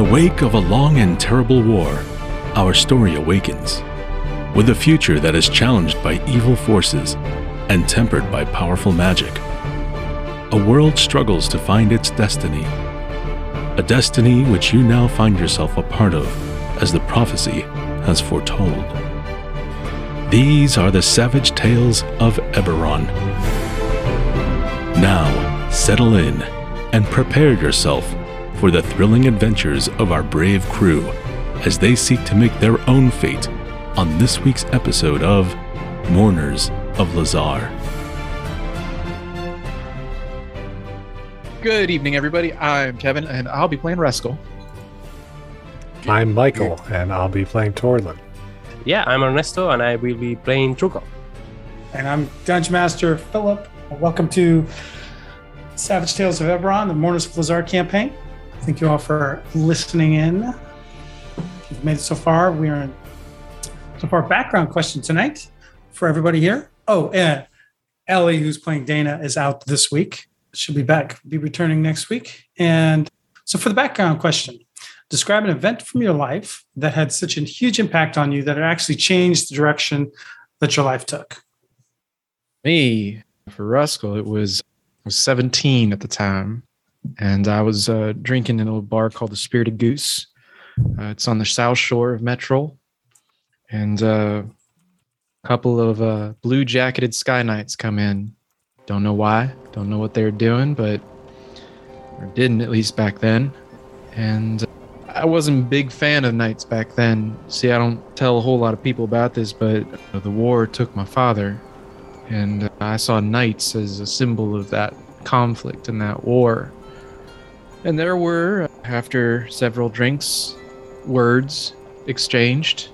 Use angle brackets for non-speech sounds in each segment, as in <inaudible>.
the wake of a long and terrible war, our story awakens. With a future that is challenged by evil forces and tempered by powerful magic, a world struggles to find its destiny. A destiny which you now find yourself a part of, as the prophecy has foretold. These are the savage tales of Eberron. Now, settle in and prepare yourself for the thrilling adventures of our brave crew as they seek to make their own fate on this week's episode of Mourners of Lhazaar. Good evening, everybody. I'm Kevin, and I'll be playing Rascal. I'm Michael, and I'll be playing Torlin. Yeah, I'm Ernesto, and I will be playing Truco. And I'm Dungeon Master Philip. Welcome to Savage Tales of Eberron, the Mourners of Lhazaar campaign. Thank you all for listening in. If you've made it so far, we are in so far background question tonight for everybody here. Oh, and Ellie, who's playing Dana, is out this week. She'll be back, be returning next week. And so for the background question, describe an event from your life that had such a huge impact on you that it actually changed the direction that your life took. Me, for Rascal, it was, I was 17 at the time, and I was uh, drinking in a little bar called the Spirited Goose. Uh, it's on the south shore of Metrol. And uh, a couple of uh, blue jacketed Sky Knights come in. Don't know why, don't know what they were doing, but or didn't at least back then. And I wasn't a big fan of knights back then. See, I don't tell a whole lot of people about this, but the war took my father, and I saw knights as a symbol of that conflict and that war. And there were, after several drinks, words exchanged,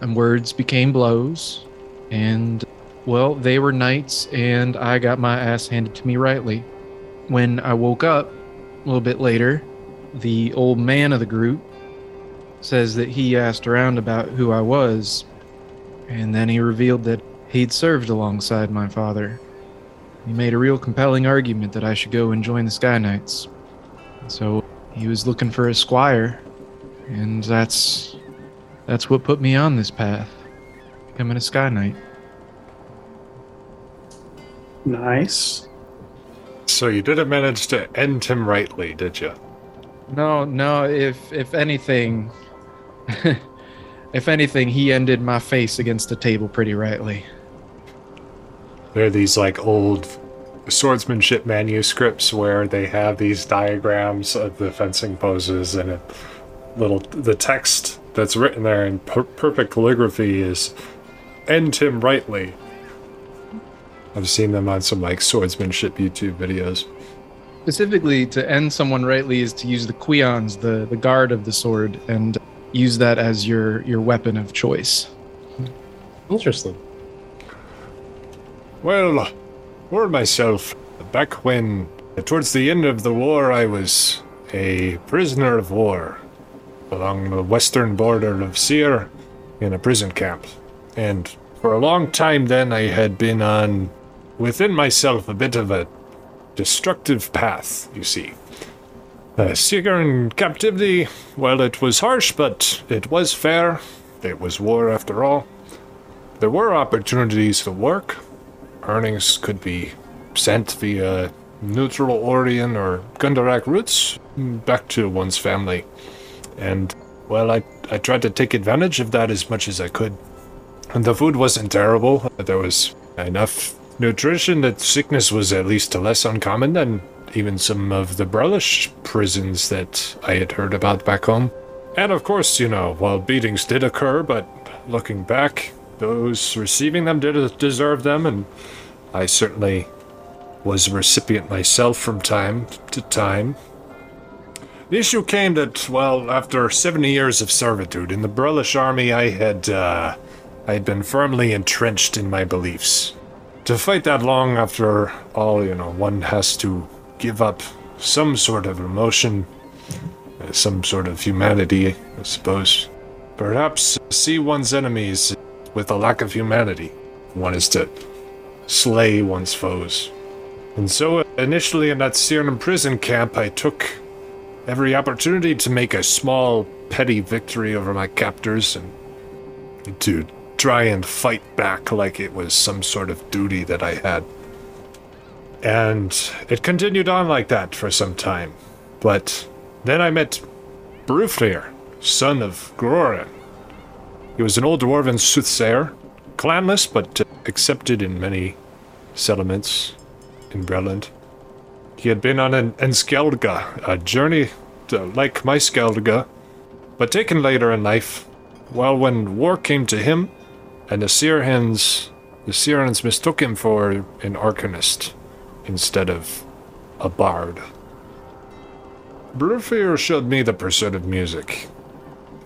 and words became blows, and well, they were knights, and I got my ass handed to me rightly. When I woke up a little bit later, the old man of the group says that he asked around about who I was, and then he revealed that he'd served alongside my father. He made a real compelling argument that I should go and join the Sky Knights. So he was looking for a squire, and that's that's what put me on this path, becoming a Sky Knight. Nice. So you didn't manage to end him rightly, did you? No, no. If if anything, <laughs> if anything, he ended my face against the table pretty rightly. There are these like old swordsmanship manuscripts where they have these diagrams of the fencing poses and a little the text that's written there in per- perfect calligraphy is "End him rightly." I've seen them on some like swordsmanship YouTube videos. Specifically, to end someone rightly is to use the quillons, the the guard of the sword, and use that as your your weapon of choice. Interesting. Well, for myself, back when, towards the end of the war, I was a prisoner of war along the western border of Cyre in a prison camp. And for a long time then, I had been on, within myself, a bit of a destructive path, you see. Uh, Cyre in captivity, well, it was harsh, but it was fair. It was war after all. There were opportunities to work. Earnings could be sent via neutral Orion or Gundarak routes back to one's family. And, well, I, I tried to take advantage of that as much as I could. And the food wasn't terrible. There was enough nutrition that sickness was at least less uncommon than even some of the Brellish prisons that I had heard about back home. And of course, you know, while beatings did occur, but looking back, those receiving them did deserve them, and I certainly was a recipient myself from time to time. The issue came that, well, after 70 years of servitude in the Brellish army, I had, uh, I had been firmly entrenched in my beliefs. To fight that long after all, you know, one has to give up some sort of emotion, some sort of humanity, I suppose. Perhaps see one's enemies with a lack of humanity. One is to slay one's foes. And so, uh, initially in that Cyrnum prison camp, I took every opportunity to make a small, petty victory over my captors and to try and fight back like it was some sort of duty that I had. And it continued on like that for some time. But then I met Brufnir, son of Grorin. He was an old dwarven soothsayer, clanless but uh, accepted in many settlements in Breland. He had been on an Enskeldga, a journey to, like my Skeldga, but taken later in life. Well, when war came to him, and the Cyrans, the Cyrans mistook him for an arcanist instead of a bard. Brufnir showed me the pursuit of music.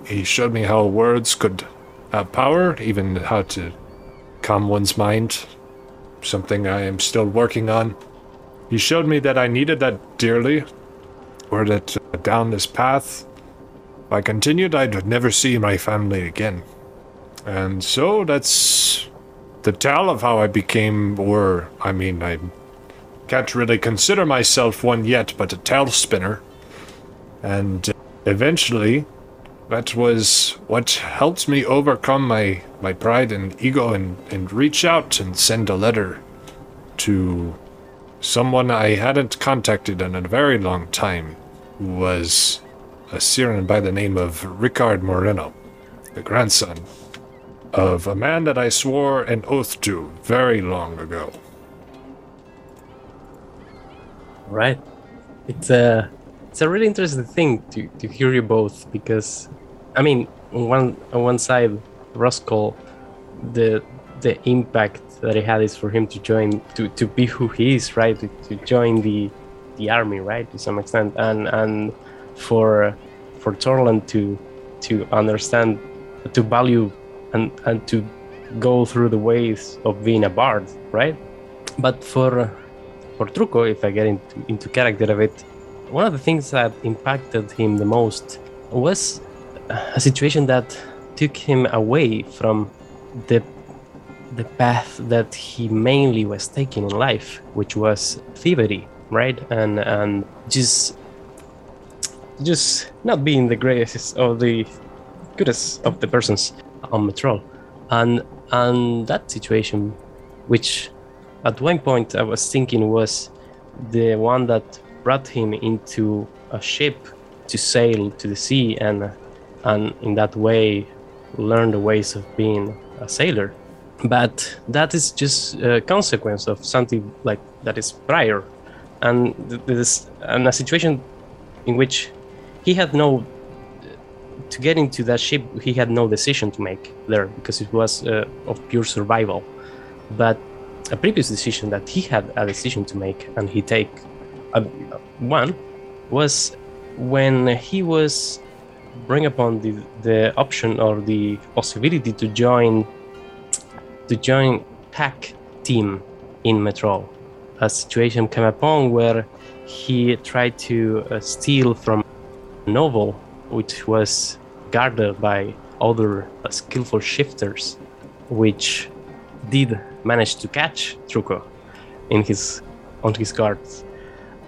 He showed me how words could have power, even how to calm one's mind, something I am still working on. He showed me that I needed that dearly, or that uh, down this path, if I continued, I'd never see my family again. And so that's the tale of how I became, or, I mean, I can't really consider myself one yet, but a tale spinner. And uh, eventually, that was what helped me overcome my, my pride and ego and, and reach out and send a letter to someone I hadn't contacted in a very long time, who was a Cyran by the name of Ricard Moreno, the grandson of a man that I swore an oath to very long ago. Right. It's a it's a really interesting thing to, to hear you both because I mean on one on one side Roscoe the the impact that it had is for him to join to, to be who he is right? To, to join the the army right? To some extent. And and for for Torlin to to understand to value and and to go through the ways of being a bard right? But for for Truco if I get into into character a it one of the things that impacted him the most was a situation that took him away from the the path that he mainly was taking in life, which was thievery, right? And and just just not being the greatest or the goodest of the persons on Metrol. And and that situation, which at one point I was thinking was the one that brought him into a ship to sail to the sea and and in that way learn the ways of being a sailor. But that is just a consequence of something like that is prior. And this and a situation in which he had no to get into that ship he had no decision to make there because it was uh, of pure survival. But a previous decision that he had a decision to make and he take uh, one was when he was bring upon the, the option or the possibility to join to join hack team in Metrol. A situation came upon where he tried to uh, steal from a novel which was guarded by other uh, skillful shifters, which did manage to catch Truco in his on his guards,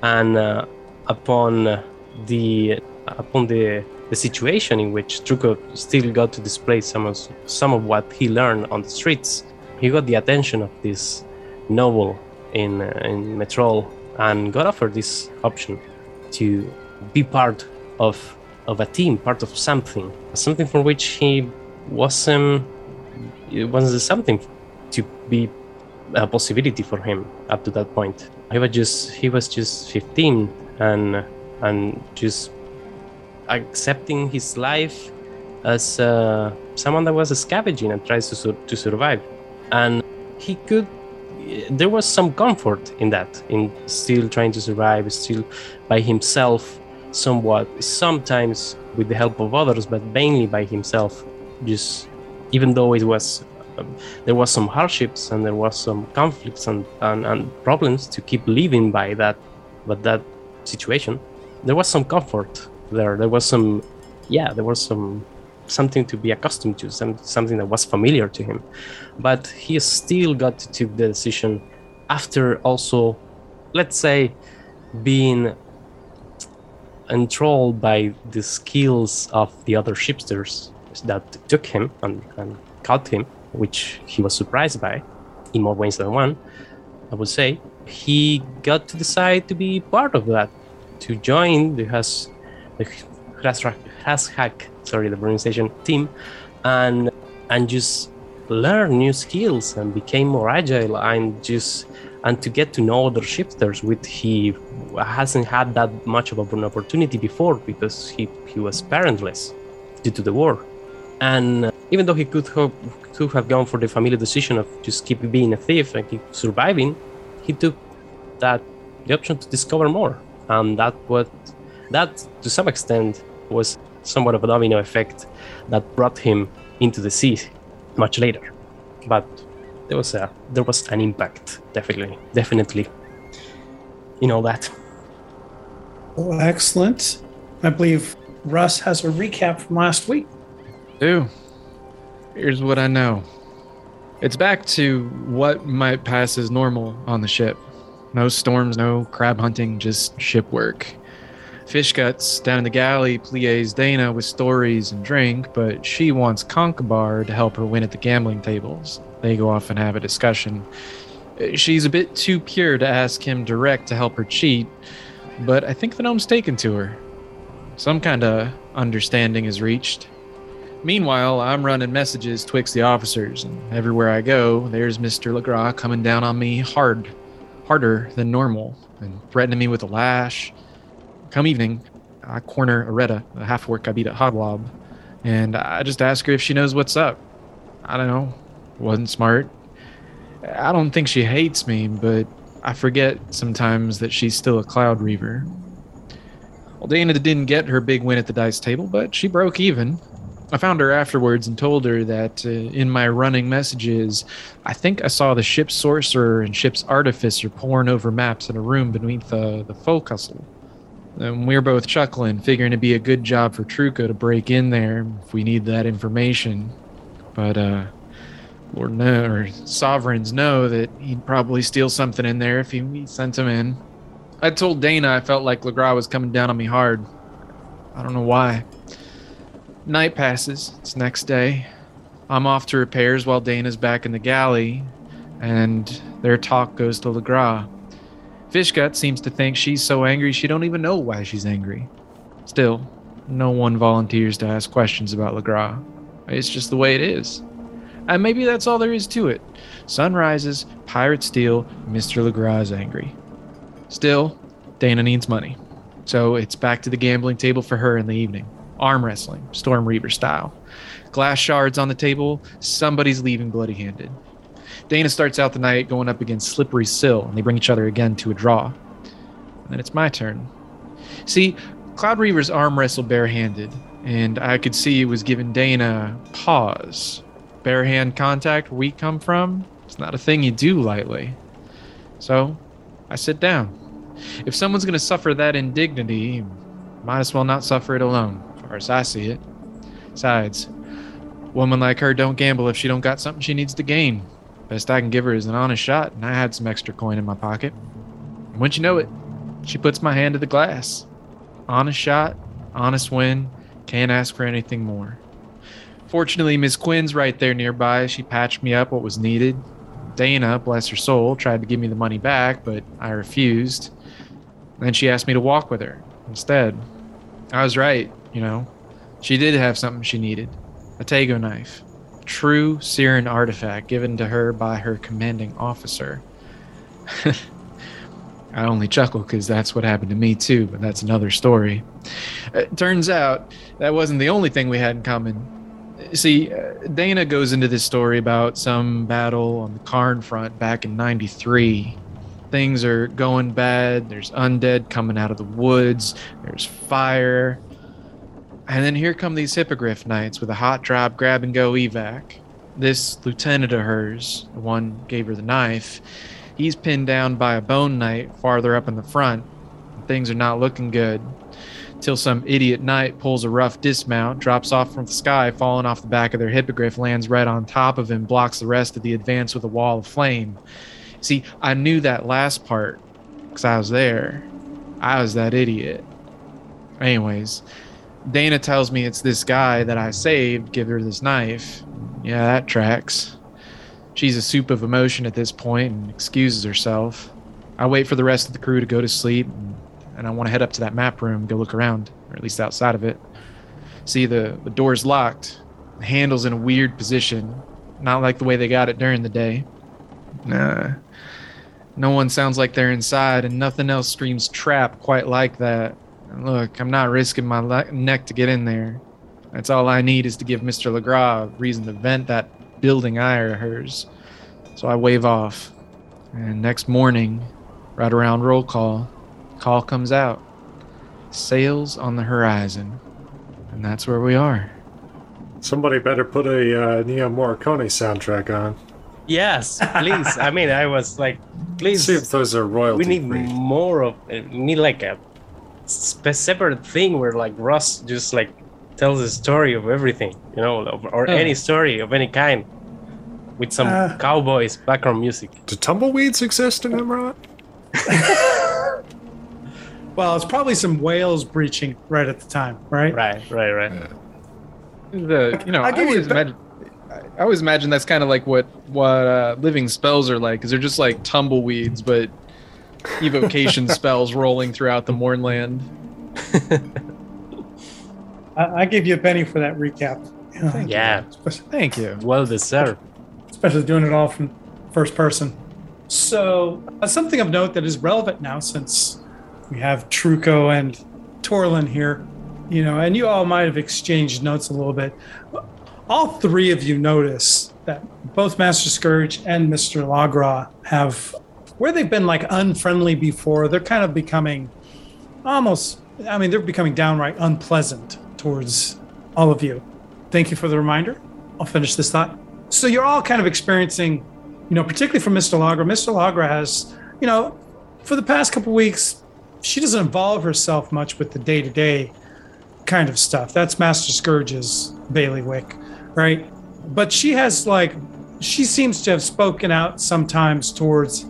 and uh, upon the upon the the situation in which Truco still got to display some of some of what he learned on the streets, he got the attention of this noble in uh, in Metrol and got offered this option to be part of of a team, part of something, something for which he wasn't. It wasn't something to be a possibility for him up to that point. He was just he was just 15 and and just accepting his life as uh, someone that was scavenging and tries to to survive, and he could. There was some comfort in that, in still trying to survive, still by himself, somewhat. Sometimes with the help of others, but mainly by himself. Just even though it was Um, there was some hardships and there was some conflicts and, and, and problems to keep living by that but that situation. There was some comfort there. There was some yeah there was some something to be accustomed to some, something that was familiar to him. But he still got to take the decision after also let's say being enthralled by the skills of the other shifters that took him and, and caught him, which he was surprised by in more ways than one, I would say. He got to decide to be part of that, to join the Has the Hack, sorry, the pronunciation team, and and just learn new skills and became more agile and just and to get to know other shifters with he hasn't had that much of an opportunity before because he, he was parentless due to the war and even though he could have, could have gone for the family decision of just keep being a thief and keep surviving he took that the option to discover more. And that what that to some extent was somewhat of a domino effect that brought him into the sea much later. But there was a there was an impact definitely definitely in all that. Well, excellent. I believe russ has a recap from last week. Do here's what i know it's back to what might pass as normal on the ship no storms no crab hunting just ship work fish guts down in the galley plies dana with stories and drink but she wants conkabar to help her win at the gambling tables they go off and have a discussion. She's a bit too pure to ask him direct to help her cheat, but I think the gnome's taken to her. Some kind of understanding is reached. Meanwhile, I'm running messages twixt the officers, and everywhere I go, there's Mr. Legras coming down on me hard, harder than normal, and threatening me with a lash. Come evening, I corner Aretta, a half orc I beat at Hoglob, and I just ask her if she knows what's up. I don't know, wasn't smart. I don't think she hates me, but I forget sometimes that she's still a Cloud Reaver. Well, Dana didn't get her big win at the dice table, but she broke even. I found her afterwards and told her that uh, in my running messages, I think I saw the ship's sorcerer and ship's artificer poring over maps in a room beneath uh, the forecastle. And we were both chuckling, figuring it'd be a good job for Truco to break in there if we need that information. But uh, Lord know, or sovereigns know that he'd probably steal something in there if he sent him in. I told Dana I felt like Legras was coming down on me hard. I don't know why. Night passes. It's next day. I'm off to repairs while Dana's back in the galley, and their talk goes to Legras. Fishgut seems to think she's so angry she don't even know why she's angry. Still, no one volunteers to ask questions about Legras. It's just the way it is. And maybe that's all there is to it. Sun rises, pirates steal, Mr. Legras is angry. Still, Dana needs money. So it's back to the gambling table for her in the evening. Arm wrestling, Storm Reaver style. Glass shards on the table, somebody's leaving bloody handed. Dana starts out the night going up against Slippery Sill, and they bring each other again to a draw. And then it's my turn. See, Cloud Reaver's arm wrestled barehanded, and I could see it was giving Dana pause bare hand contact where we come from, it's not a thing you do lightly. So I sit down. If someone's going to suffer that indignity, might as well not suffer it alone, far as I see it. Besides, woman like her don't gamble if she don't got something she needs to gain. Best I can give her is an honest shot, and I had some extra coin in my pocket. And once you know it, she puts my hand to the glass. Honest shot, honest win, can't ask for anything more. Fortunately, Miss Quinn's right there nearby. She patched me up what was needed. Dana, bless her soul, tried to give me the money back, but I refused. Then she asked me to walk with her instead. I was right, you know. She did have something she needed a Tago knife, a true Cyran artifact given to her by her commanding officer. <laughs> I only chuckle because that's what happened to me too, but that's another story. It turns out that wasn't the only thing we had in common see, uh, Dana goes into this story about some battle on the Karn front back in 93. Things are going bad. There's undead coming out of the woods. There's fire. And then here come these hippogriff knights with a hot drop grab and go evac. This lieutenant of hers, the one gave her the knife, he's pinned down by a bone knight farther up in the front. Things are not looking good till some idiot knight pulls a rough dismount, drops off from the sky, falling off the back of their hippogriff, lands right on top of him, blocks the rest of the advance with a wall of flame. See, I knew that last part because I was there. I was that idiot. Anyways, Dana tells me it's this guy that I saved, give her this knife. Yeah, that tracks. She's a soup of emotion at this point and excuses herself. I wait for the rest of the crew to go to sleep, and, I want to head up to that map room, go look around, or at least outside of it. See, the, the door's locked, the handle's in a weird position, not like the way they got it during the day. Nah. No one sounds like they're inside, and nothing else screams trap quite like that. And look, I'm not risking my le- neck to get in there. That's all I need is to give Mr. Legras a reason to vent that building ire of hers. So I wave off. And next morning, right around roll call, call comes out. Sails on the horizon. And that's where we are. Somebody better put a uh, Ennio Morricone soundtrack on. Yes, please. I mean, I was like, please. See if those are royalty. we need free. more of. uh, We need like a spe- separate thing where like Russ just like tells a story of everything, you know, of- or Yeah. any story of any kind, with some Uh. cowboys background music. Do tumbleweeds exist in Emerald? <laughs> Well, it's probably some whales breaching right at the time, right? Right, right, right. The you know, I'll I give you always imagine. I always imagine that's kind of like what what uh, living spells are like, because they're just like tumbleweeds, but evocation spells rolling throughout the Mournland. I, I give you a penny for that recap. You know, Yeah, especially, Thank you. well deserved. especially doing it all from first person. So, uh, something of note that is relevant now, since we have Truco and Torlin here, you know, and you all might have exchanged notes a little bit. All three of you notice that both Master Scourge and Mr. Lagra have, where they've been like unfriendly before, they're kind of becoming almost, I mean, they're becoming downright unpleasant towards all of you. Thank you for the reminder. I'll finish this thought. So you're all kind of experiencing, you know, particularly from Mr. Lagra. Mr. Lagra has, you know, for the past couple weeks, she doesn't involve herself much with the day to day kind of stuff. That's Master Scourge's bailiwick, right? But she has like, she seems to have spoken out sometimes towards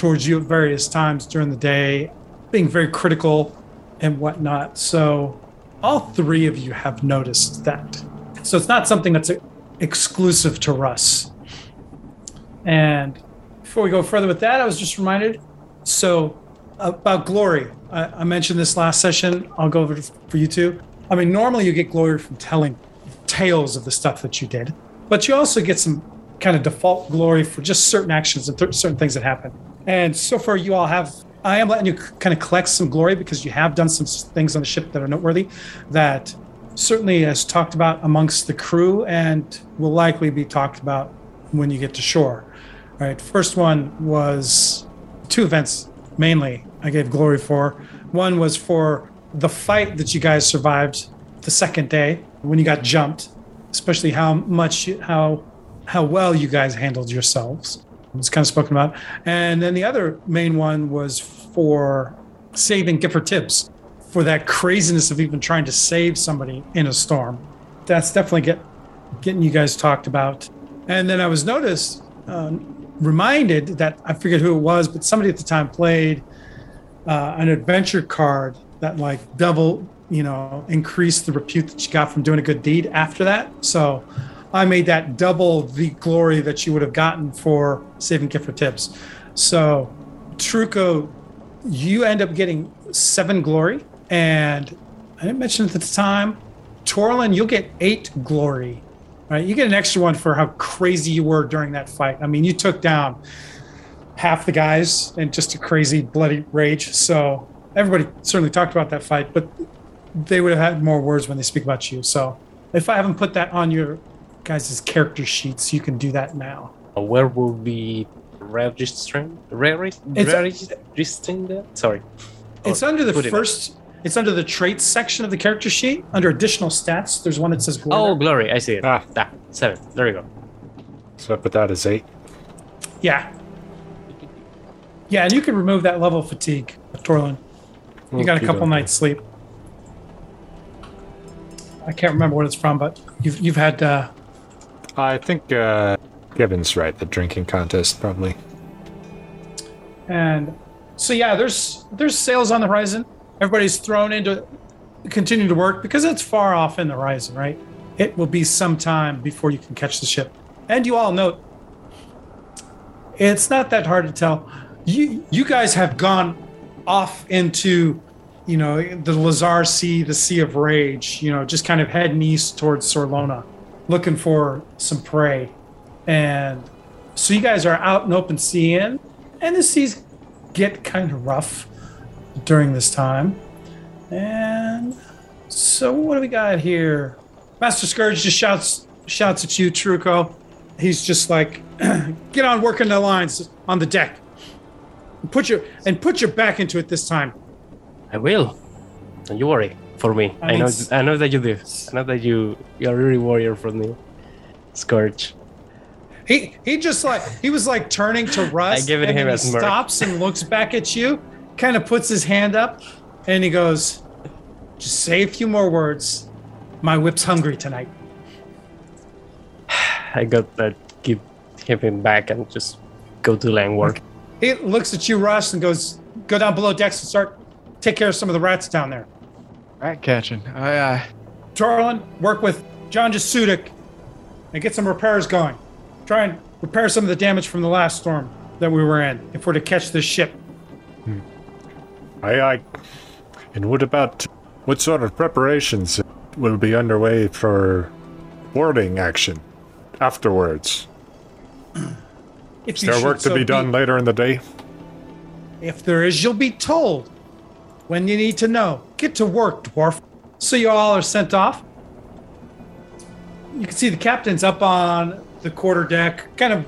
towards you at various times during the day, being very critical and whatnot. So all three of you have noticed that. So it's not something that's exclusive to Russ. And before we go further with that, I was just reminded. So about glory, I, I mentioned this last session. I'll go over for you two. I mean, normally you get glory from telling tales of the stuff that you did, but you also get some kind of default glory for just certain actions and th- certain things that happen. And so far, you all have. I am letting you kind of collect some glory because you have done some things on the ship that are noteworthy that certainly is talked about amongst the crew and will likely be talked about when you get to shore. Right. First one was two events mainly I gave glory for. One was for the fight that you guys survived the second day when you got jumped, especially how much how how well you guys handled yourselves. It was kind of spoken about. And then the other main one was for saving Gifford Tibbs for that craziness of even trying to save somebody in a storm. That's definitely get getting you guys talked about. And then I was noticed, uh, reminded that I forget who it was, but somebody at the time played uh, an adventure card that like double, you know, increased the repute that you got from doing a good deed after that. So I made that double the glory that you would have gotten for saving Gifford Tibbs. So Truco, you end up getting seven glory, and I didn't mention it at the time. Torlin, you'll get eight glory. Right, you get an extra one for how crazy you were during that fight. I mean, you took down half the guys in just a crazy bloody rage. So everybody certainly talked about that fight, but they would have had more words when they speak about you. So if I haven't put that on your guys' character sheets, you can do that now. Where will be registering? Re- It's- registering that? Sorry. It's Or under the put it- first. It's under the traits section of the character sheet. Under additional stats, there's one that says glory. Oh, glory! I see it. Ah. Ah, seven. There you go. So I put that as eight. Yeah. Yeah, and you can remove that level of fatigue, Torlin. You got a couple Okey-dokey. nights sleep. I can't remember what it's from, but you've you've had uh, I think uh, Kevin's right. The drinking contest probably. and so yeah, there's there's sails on the horizon. everybody's thrown into continue to work because it's far off in the horizon, right? It will be some time before you can catch the ship. And you all know it's not that hard to tell. You you guys have gone off into you know the Lhazaar Sea, the Sea of Rage. You know, just kind of heading east towards Sarlona, looking for some prey. And so you guys are out in open sea, and and the seas get kind of rough during this time. And so what do we got here? Master Scourge just shouts shouts at you, Truco. He's just like, <clears throat> get on working the lines on the deck. And put your and put your back into it this time. I will. Don't you worry for me. I know. I know that you do. I know that you you're really warrior for me. Scourge. He he just like he was like turning to Russ. <laughs> I give it him then a he stops and looks back at you, kind of puts his hand up, and he goes, "Just say a few more words. My whip's hungry tonight." <sighs> I got that. Give him back and just go to Langward. He looks at you, Russ, and goes, "Go down below decks and start take care of some of the rats down there." Rat catching. I, uh, Darlin, work with John Jasudik and get some repairs going. Try and repair some of the damage from the last storm that we were in if we're to catch this ship. Aye, aye. And what about what sort of preparations will be underway for boarding action afterwards? If Is there should work to so be done later in the day? If there is, you'll be told when you need to know. Get to work, dwarf. So you all are sent off. You can see the captain's up on the quarter deck, kind of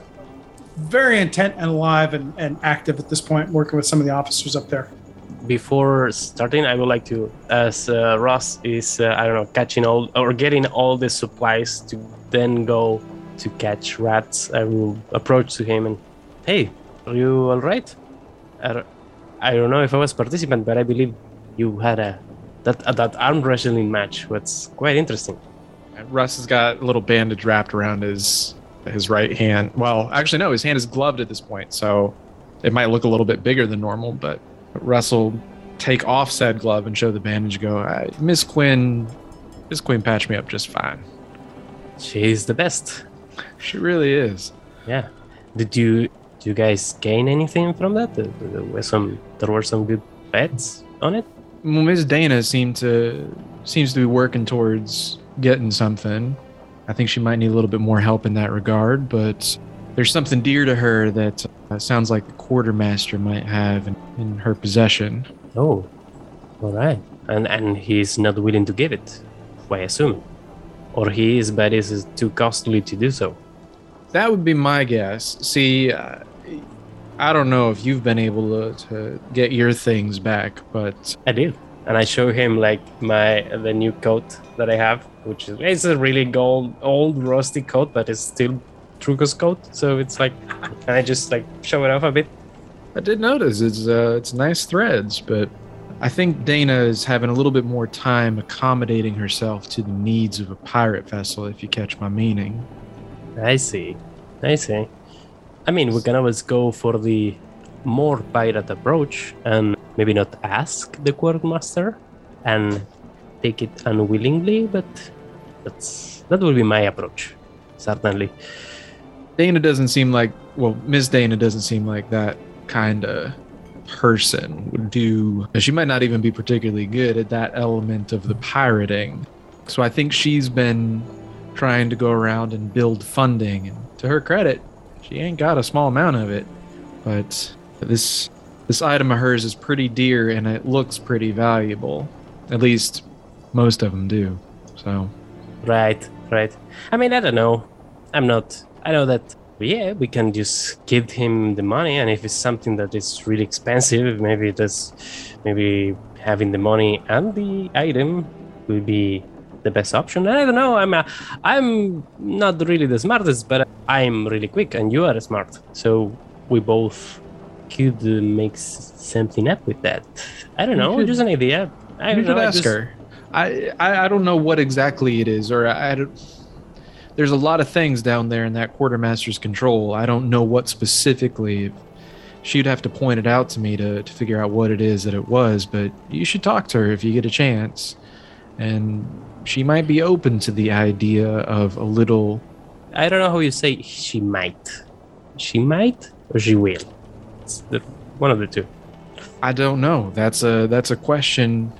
very intent and alive and, and active at this point, working with some of the officers up there. Before starting, I would like to, as uh, Ross is, uh, I don't know, catching all or getting all the supplies to then go to catch rats. I will approach to him and, hey, are you all right? Don't, I don't know if I was participant, but I believe you had a that uh, that arm wrestling match was quite interesting. Russ has got a little bandage wrapped around his his right hand. Well, actually, no, his hand is gloved at this point, so it might look a little bit bigger than normal. But Russell take off said glove and show the bandage. Go, "Uh, Miss Quinn, Miss Quinn patched me up just fine. She's the best. She really is. Yeah. Did you do you guys gain anything from that? There, were some there were some good bets on it. Well, Ms. Dana seemed to seems to be working towards getting something. I think she might need a little bit more help in that regard, but there's something dear to her that uh, sounds like the quartermaster might have in, in her possession. Oh, all right. And and he's not willing to give it, I assume, or he is, but it is too costly to do so. That would be my guess. See, uh, I don't know if you've been able to, to get your things back, but I did, and I show him like my the new coat that I have, which is it's a really gold, old, rusty coat, but it's still Truco's coat. So it's like, and I just like show it off a bit. I did notice it's uh, it's nice threads, but I think Dana is having a little bit more time accommodating herself to the needs of a pirate vessel. If you catch my meaning. I see. I see. I mean, we can always go for the more pirate approach and maybe not ask the quartermaster and take it unwillingly, but that's that will be my approach, certainly. Dana doesn't seem like well, Miss Dana doesn't seem like that kind of person would do. She might not even be particularly good at that element of the pirating. So I think she's been trying to go around and build funding. And to her credit, she ain't got a small amount of it, but this this item of hers is pretty dear and it looks pretty valuable. At least most of them do. So Right, right. I mean, I don't know. I'm not. I know that. Yeah, we can just give him the money, and if it's something that is really expensive, maybe that's maybe having the money and the item will be the best option. I don't know. I'm uh, I'm not really the smartest, but I'm really quick, and you are smart. So we both could make something up with that. I don't know. could- just an idea. I you don't could know. I ask just- her. I, I I don't know what exactly it is, or I, I don't. There's a lot of things down there in that quartermaster's control. I don't know what specifically. She'd have to point it out to me to, to figure out what it is that it was, but you should talk to her if you get a chance. And she might be open to the idea of a little. I don't know how you say she might. She might or she will. It's the, one of the two. I don't know. That's a that's a question.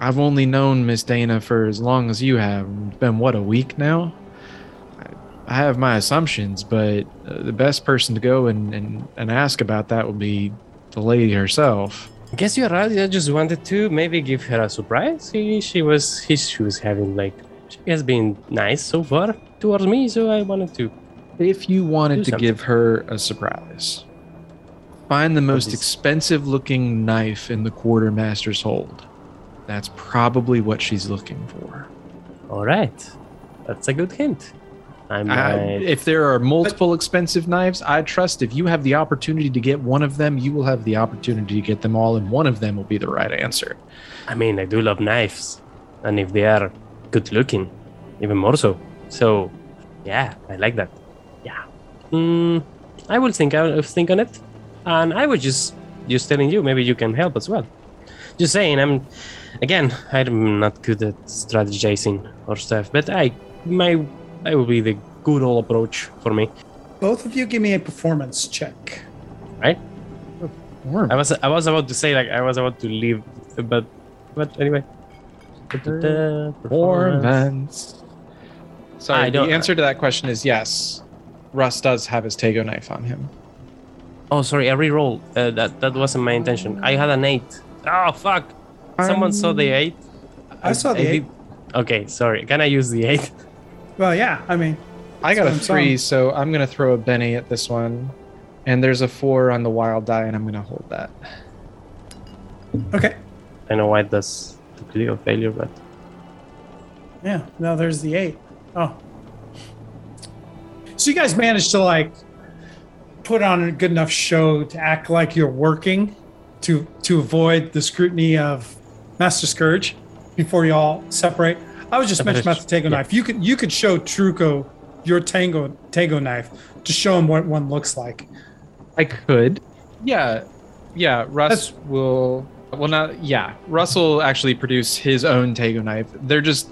I've only known Miss Dana for as long as you have. It's been what a week now. I, have my assumptions, but uh, the best person to go and, and, and ask about that would be the lady herself. Guess you're right. I just wanted to maybe give her a surprise. She, she was he, she was having like she has been nice so far towards me, so I wanted to. If you wanted to something. give her a surprise, find the most expensive looking knife in the quartermaster's hold. That's probably what she's looking for. All right, that's a good hint. I I, if there are multiple expensive knives, I trust if you have the opportunity to get one of them, you will have the opportunity to get them all, and one of them will be the right answer. I mean, I do love knives, and if they are good looking, even more so. So, yeah, I like that. Yeah. Mm, I will think. I will think on it, and I was just just telling you. Maybe you can help as well. Just saying. I'm again. I'm not good at strategizing or stuff, but I my that will be the good old approach for me. Both of you give me a performance check. Right? Warm. I was I was about to say like I was about to leave, but but anyway. Or Performance. Sorry, I don't- the answer to that question is yes. Russ does have his Tego knife on him. Oh, sorry, I re-rolled. Uh, that that wasn't my intention. I had an eight. Oh fuck! Someone saw the eight. I saw the eight. did- Okay, sorry. Can I use the eight? <laughs> Well, yeah. I mean, I got a That's what I'm three, saying. so I'm gonna throw a Benny at this one. And there's a four on the wild die, and I'm gonna hold that. okay. I know why that's the critical failure, but Yeah. No, there's the eight. Oh. So you guys managed to like put on a good enough show to act like you're working to to avoid the scrutiny of Master Scourge before you all separate. I was just mentioning about the Tango Yeah. knife. You could you could show Truco your Tango Tango knife to show him what one looks like. I could. Yeah. Yeah, Russ That's- will well not yeah. Russ will actually produce his own Tego knife. They're just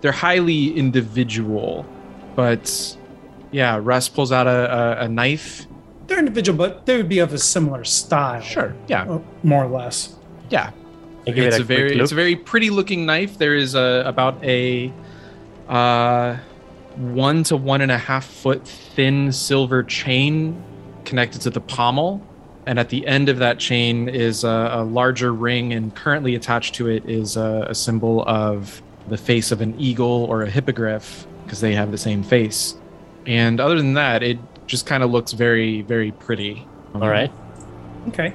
they're highly individual. But yeah, Russ pulls out a, a, a knife. They're individual, but they would be of a similar style. Sure. Yeah. uh, More or less. Yeah. I give it's it a, a, very it's a very pretty looking knife. There is a about a uh one to one and a half foot thin silver chain connected to the pommel. And at the end of that chain is a, a larger ring, and currently attached to it is a, a symbol of the face of an eagle or a hippogriff because they have the same face. And other than that, it just kind of looks very, very pretty. All right. Okay.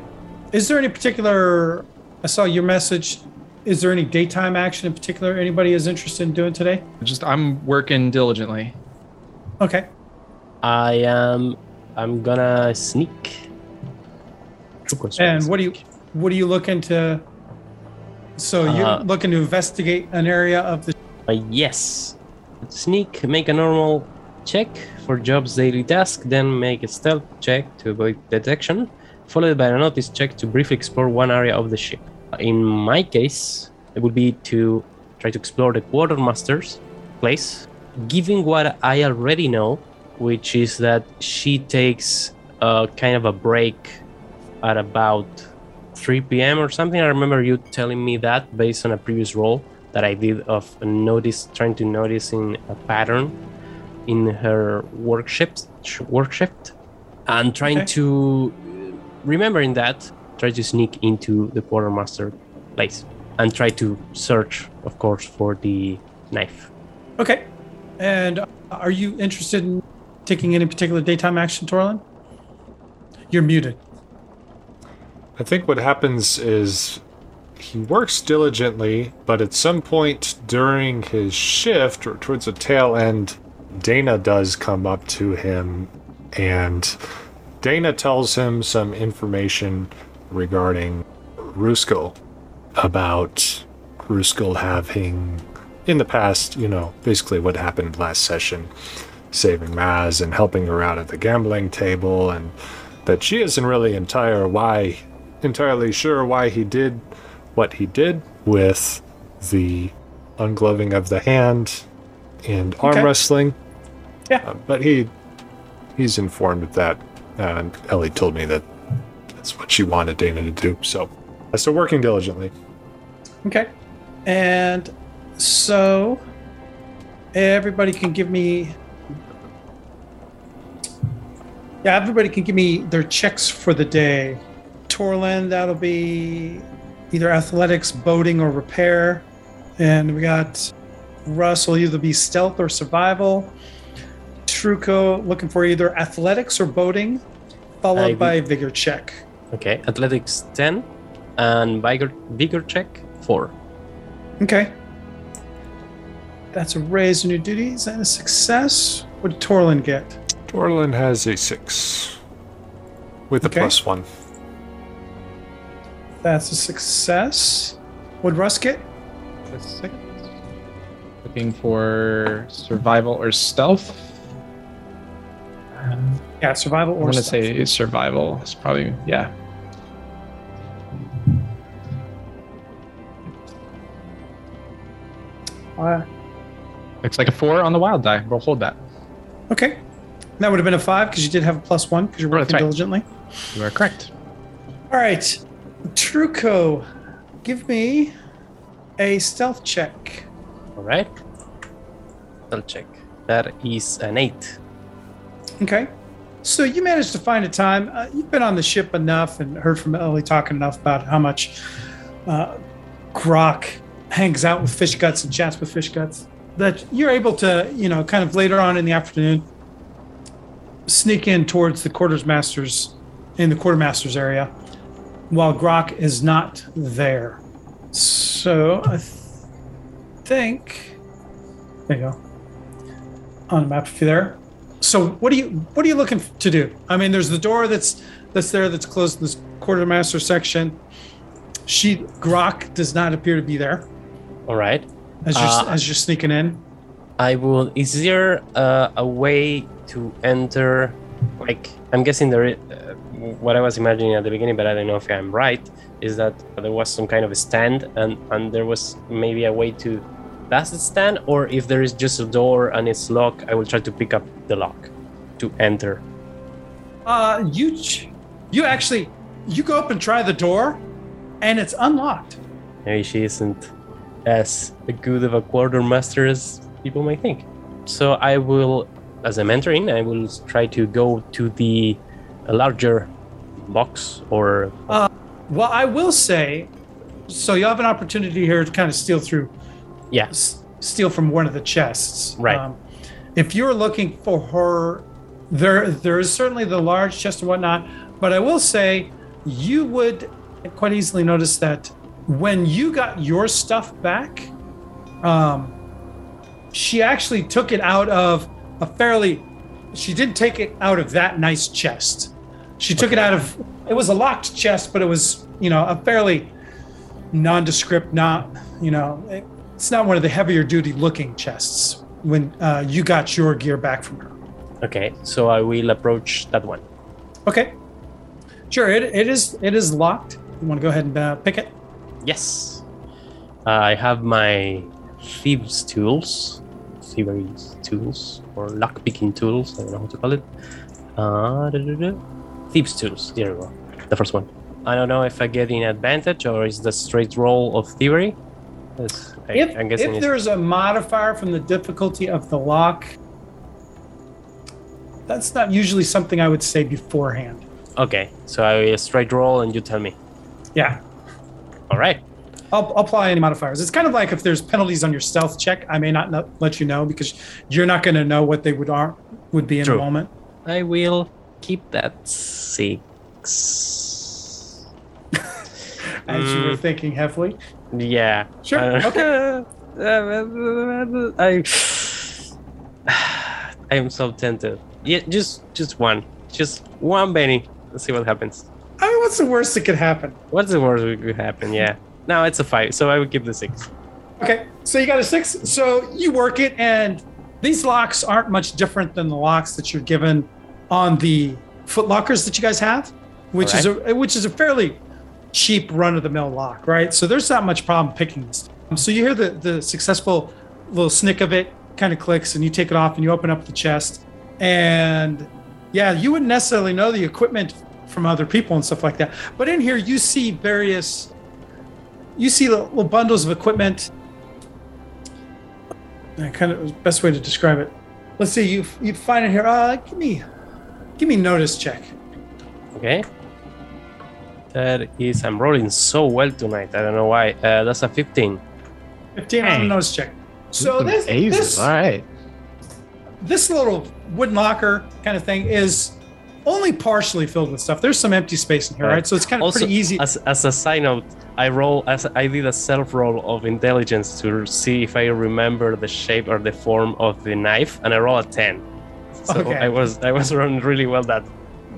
Is there any particular? I saw your message. Is there any daytime action in particular anybody is interested in doing today? Just I'm working diligently. Okay. I am. I'm gonna sneak. And what do you what are you looking to? So you're Uh, looking to investigate an area of the. Uh, yes. Sneak, make a normal check for job's daily task, then make a stealth check to avoid detection, followed by a notice check to briefly explore one area of the ship. In my case, it would be to try to explore the quartermaster's place, given what I already know, which is that she takes a kind of a break at about 3 p.m. or something. I remember you telling me that based on a previous role that I did of notice, trying to notice in a pattern in her work shift, work shift, and trying Okay. to remembering that, try to sneak into the quartermaster place and try to search, of course, for the knife. Okay. And are you interested in taking any particular daytime action, Torlin? You're muted. I think what happens is he works diligently, but at some point during his shift or towards the tail end, Dana does come up to him and Dana tells him some information regarding Ruskell about Ruskell having in the past, you know, basically what happened last session, saving Maz and helping her out at the gambling table and that she isn't really entire why entirely sure why he did what he did with the ungloving of the hand and arm Okay. wrestling. Yeah. Uh, but he he's informed of that, and Ellie told me that that's what she wanted Dana to do. So, uh, so working diligently. Okay. And so everybody can give me Yeah, everybody can give me their checks for the day. Torlin, that'll be either athletics, boating, or repair. And we got Russ will either be stealth or survival. Truco looking for either athletics or boating, followed I- by vigor check. Okay, athletics 10 and vigor, vigor check 4. Okay. That's a raise in your duties and a success. What did Torlin get? Torlin has a six with a Okay. plus one. That's a success. What did Russ get? Just a second. Looking for survival or stealth. Um, Yeah, survival or I'm gonna stealth. say survival. It's probably yeah. Uh, Looks like a four on the wild die. We'll hold that. okay. That would have been a five because you did have a plus one because you're Oh, working that's right. diligently. You are correct. All right. Truco, give me a stealth check. Alright. I'll check. That is an 8. Okay. So you managed to find a time. Uh, you've been on the ship enough and heard from Ellie talking enough about how much uh, Grok hangs out with fish guts and chats with fish guts that you're able to, you know, kind of later on in the afternoon sneak in towards the quartermasters in the quartermasters area while Grok is not there. So I th- think there you go. On the map if you're there. So what do you what are you looking to do? I mean there's the door that's that's there that's closed in this quartermaster section. She grok does not appear to be there Alright. as you're Uh, as you're sneaking in I will. Is there uh, a way to enter? Like, I'm guessing there. Uh, what I was imagining at the beginning, but I don't know if I'm right. Is that there was some kind of a stand, and and there was maybe a way to pass the stand, or if there is just a door and it's locked, I will try to pick up the lock to enter. uh you ch- you actually you go up and try the door and it's unlocked Maybe she isn't as good of a quartermaster as people might think. So I will, as I'm entering, I will try to go to the larger box or well i will say so you have an opportunity here to kind of steal through yeah. s- steal from one of the chests. Um, Right. if you're looking for her, there there is certainly the large chest and whatnot. But I will say, you would quite easily notice that when you got your stuff back, um, she actually took it out of a fairly. She didn't take it out of that nice chest. She took it out of. It was a locked chest, but it was you know a fairly nondescript, not you know. It, it's not one of the heavier duty looking chests when uh, you got your gear back from her. Okay, so I will approach that one. Okay. Sure, it, it is it is locked. You want to go ahead and uh, pick it? Yes. Uh, I have my thieves tools, thieves tools, or lockpicking tools. I don't know how to call it. Uh, thieves tools. There we go. The first one. I don't know if I get an advantage or is the straight roll of thievery. I, If, I'm if there's a modifier from the difficulty of the lock, that's not usually something I would say beforehand. Okay, so I straight roll and you tell me. Yeah, All right. I'll, I'll apply any modifiers. It's kind of like if there's penalties on your stealth check, I may not know, let you know because you're not going to know what they would are would be in True. a moment. I will keep that six. <laughs> As you were Mm. thinking heavily. Yeah. Sure, Uh, <laughs> I <sighs> <sighs> I am so tempted. Yeah, just just one. Just one Benny. Let's see what happens. I mean, what's the worst that could happen? What's the worst that could happen? Yeah. No, it's a five, so I would give the six. Okay, so you got a six. So you work it, and these locks aren't much different than the locks that you're given on the footlockers that you guys have, which is a which is a fairly cheap run of the mill lock, right? So there's not much problem picking this. Um, so you hear the the successful little snick of it kind of clicks, and you take it off and you open up the chest, and yeah, you wouldn't necessarily know the equipment from other people and stuff like that. But in here, you see various, you see little bundles of equipment. And kind of best way to describe it. Let's see, you you find it here. Uh, give me, give me notice check. Okay. That is, I'm rolling so well tonight. I don't know why. Uh, that's a 15. 15 on a Hey. notice check. So this, aces. this, All right. this little wooden locker kind of thing is only partially filled with stuff. There's some empty space in here, Right. right? So it's kind of Also, pretty easy. As, as a side note, I roll as I did a self roll of intelligence to see if I remember the shape or the form of the knife, and I roll a 10. So Okay. I was I was running really well. That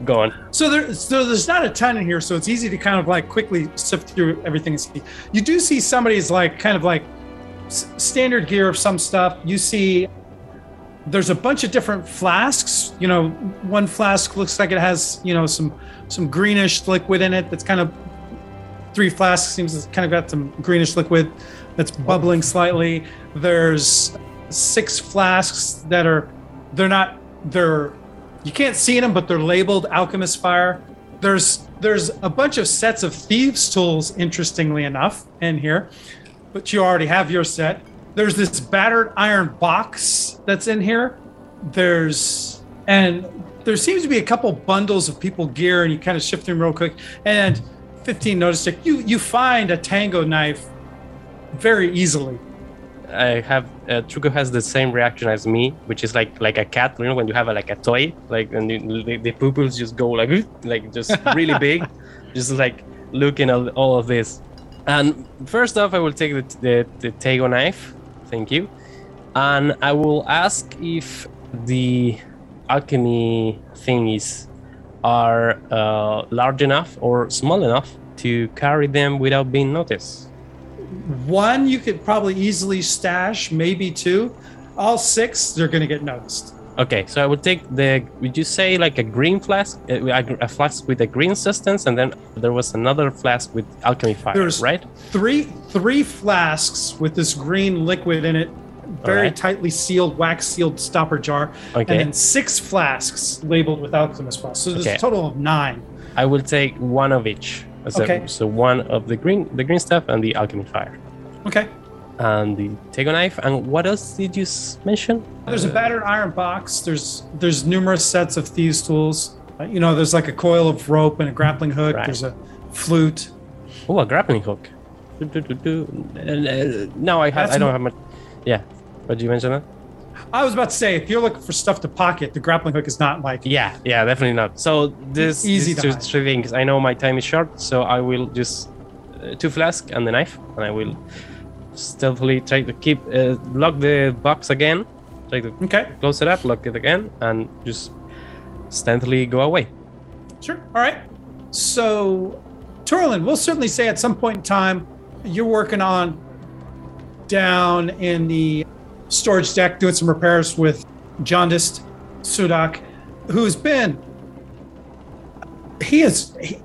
go on. So there, so there's not a ton in here, so it's easy to kind of like quickly sift through everything and see. You do see somebody's like kind of like s- standard gear of some stuff. You see there's a bunch of different flasks. You know, one flask looks like it has you know some some greenish liquid in it. That's kind of three flasks seems it's kind of got some greenish liquid that's oh. bubbling slightly. There's six flasks that are they're not they're you can't see them, but they're labeled alchemist fire. There's there's a bunch of sets of thieves tools, interestingly enough, in here, but you already have your set. There's this battered iron box that's in here. There's and there seems to be a couple bundles of people gear, and you kind of shift them real quick. And 15 notice check. You you find a Tego knife very easily. I have uh, Truco has the same reaction as me, which is like like a cat. You know when you have a, like a toy, like and you, the, the pupils just go like <laughs> like just really big, <laughs> just like looking at all of this. And first off, I will take the the, the Tego knife, thank you, and I will ask if the alchemy thingies are uh, large enough or small enough to carry them without being noticed. One you could probably easily stash, maybe two. All six, they're going to get noticed. Okay, so I would take the. Would you say like a green flask, uh, a, a flask with a green substance, and then there was another flask with alchemy fire, There's- right? Three three flasks with this green liquid in it, very Alright. tightly sealed, wax sealed stopper jar, Okay. and then six flasks labeled with alchemist flask. So there's Okay. a total of nine. I will take one of each. So, Okay. so one of the green, the green stuff, and the alchemy fire, Okay. And the Tego knife. And what else did you mention? There's a battered iron box. There's there's numerous sets of thieves tools. Uh, you know, there's like a coil of rope and a grappling hook. Right. There's a flute. Oh, a grappling hook. Do, do, do, do. And, uh, no, I have. That's I don't mo- have much. Yeah. What did you mention that? I was about to say, if you're looking for stuff to pocket, the grappling hook is not like Yeah, yeah, definitely not. So this Easy these to two hide. three things. I know my time is short, so I will just uh, two flask and the knife, and I will stealthily try to keep uh, lock the box again, try to okay. close it up, lock it again, and just stealthily go away. Sure. All right. So, Torlin, we'll certainly say at some point in time, you're working on down in the storage deck doing some repairs with Jaundiced Sudak, who's been he is he,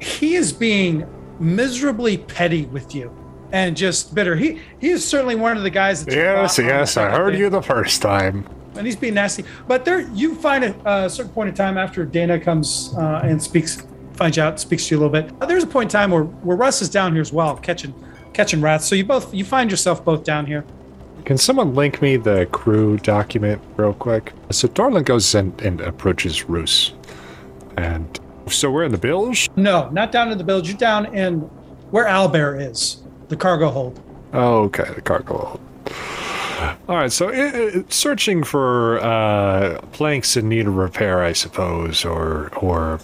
he is being miserably petty with you and just bitter. He he is certainly one of the guys that Yes, yes, I heard you the first time. and he's being nasty. But there, you find a certain point in time after Dana comes uh, and speaks, finds you out, speaks to you a little bit. uh, There's a point in time where, where Russ is down here as well, catching catching rats. So you both you find yourself both down here. Can someone link me the crew document real quick? So Torlin goes and, and approaches Roos. And so we're in the bilge? No, not down in the bilge. You're down in where Albert is, the cargo hold. Oh, okay, the cargo hold. All right, so i i searching for uh, planks in need of repair, I suppose, or or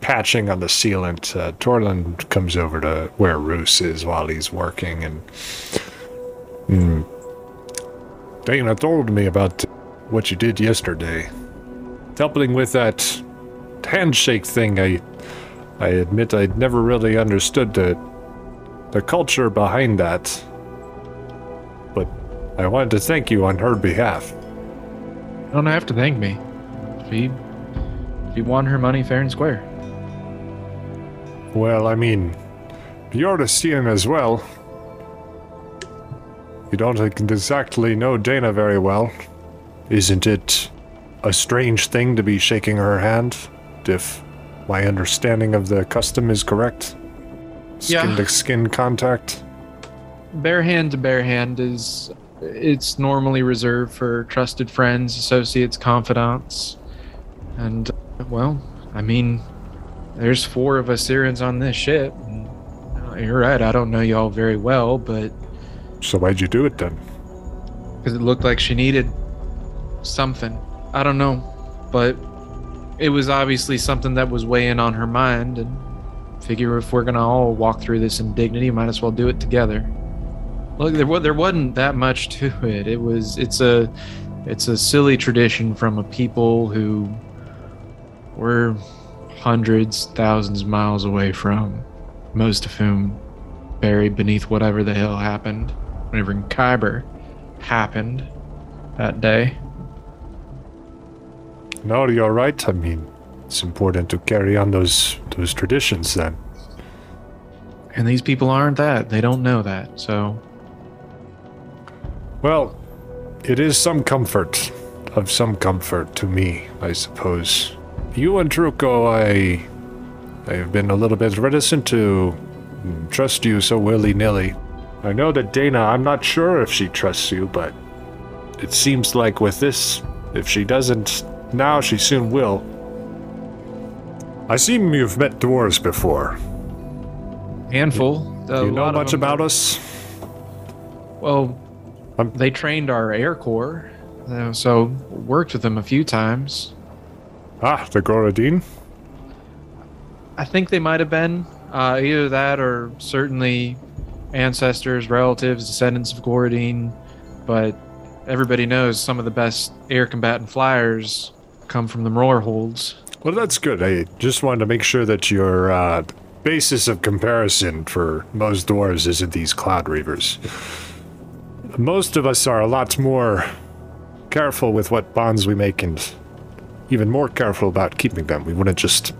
patching on the sealant. Uh, Torlin comes over to where Roos is while he's working, and mm, Dana told me about what you did yesterday, helping with that handshake thing. I I admit I'd never really understood the the culture behind that but I wanted to thank you on her behalf. You don't have to thank me. If he, if She won her money fair and square. Well, I mean, you're the Cyran as well. You don't exactly know Dana very well. Isn't it a strange thing to be shaking her hand, if my understanding of the custom is correct? Skin Yeah. to skin contact? Bare hand to bare hand is it's normally reserved for trusted friends, associates, confidants. And well, I mean, there's four of us Cyrans on this ship. and, uh, You're right, I don't know y'all very well, but So why'd you do it then? because it looked like she needed something. I don't know, but it was obviously something that was weighing on her mind, and figure if we're gonna all walk through this in indignity, might as well do it together. Look, there there wasn't that much to it. It was it's a it's a silly tradition from a people who were hundreds, thousands of miles away from, most of whom buried beneath whatever the hell happened whatever in Khyber happened that day. No, you're right. I mean, it's important to carry on those those traditions then. And these people aren't that. They don't know that. So, Well, it is some comfort, of some comfort to me, I suppose. You and Truco, I, I have been a little bit reticent to trust you so willy nilly. I know that Dana, I'm not sure if she trusts you, but it seems like with this, if she doesn't now, she soon will. I seem you've met dwarves before. handful. Do you know much about us? Well, I'm- they trained our Air Corps, uh, so worked with them a few times. Ah, the Gorodin? I think they might have been uh, either that or certainly ancestors, relatives, descendants of Gorodine. But everybody knows some of the best air combatant flyers come from the Mror Holds. Well, that's good. I just wanted to make sure that your uh, basis of comparison for most dwarves isn't these cloud reavers. Most of us are a lot more careful with what bonds we make and even more careful about keeping them. We wouldn't just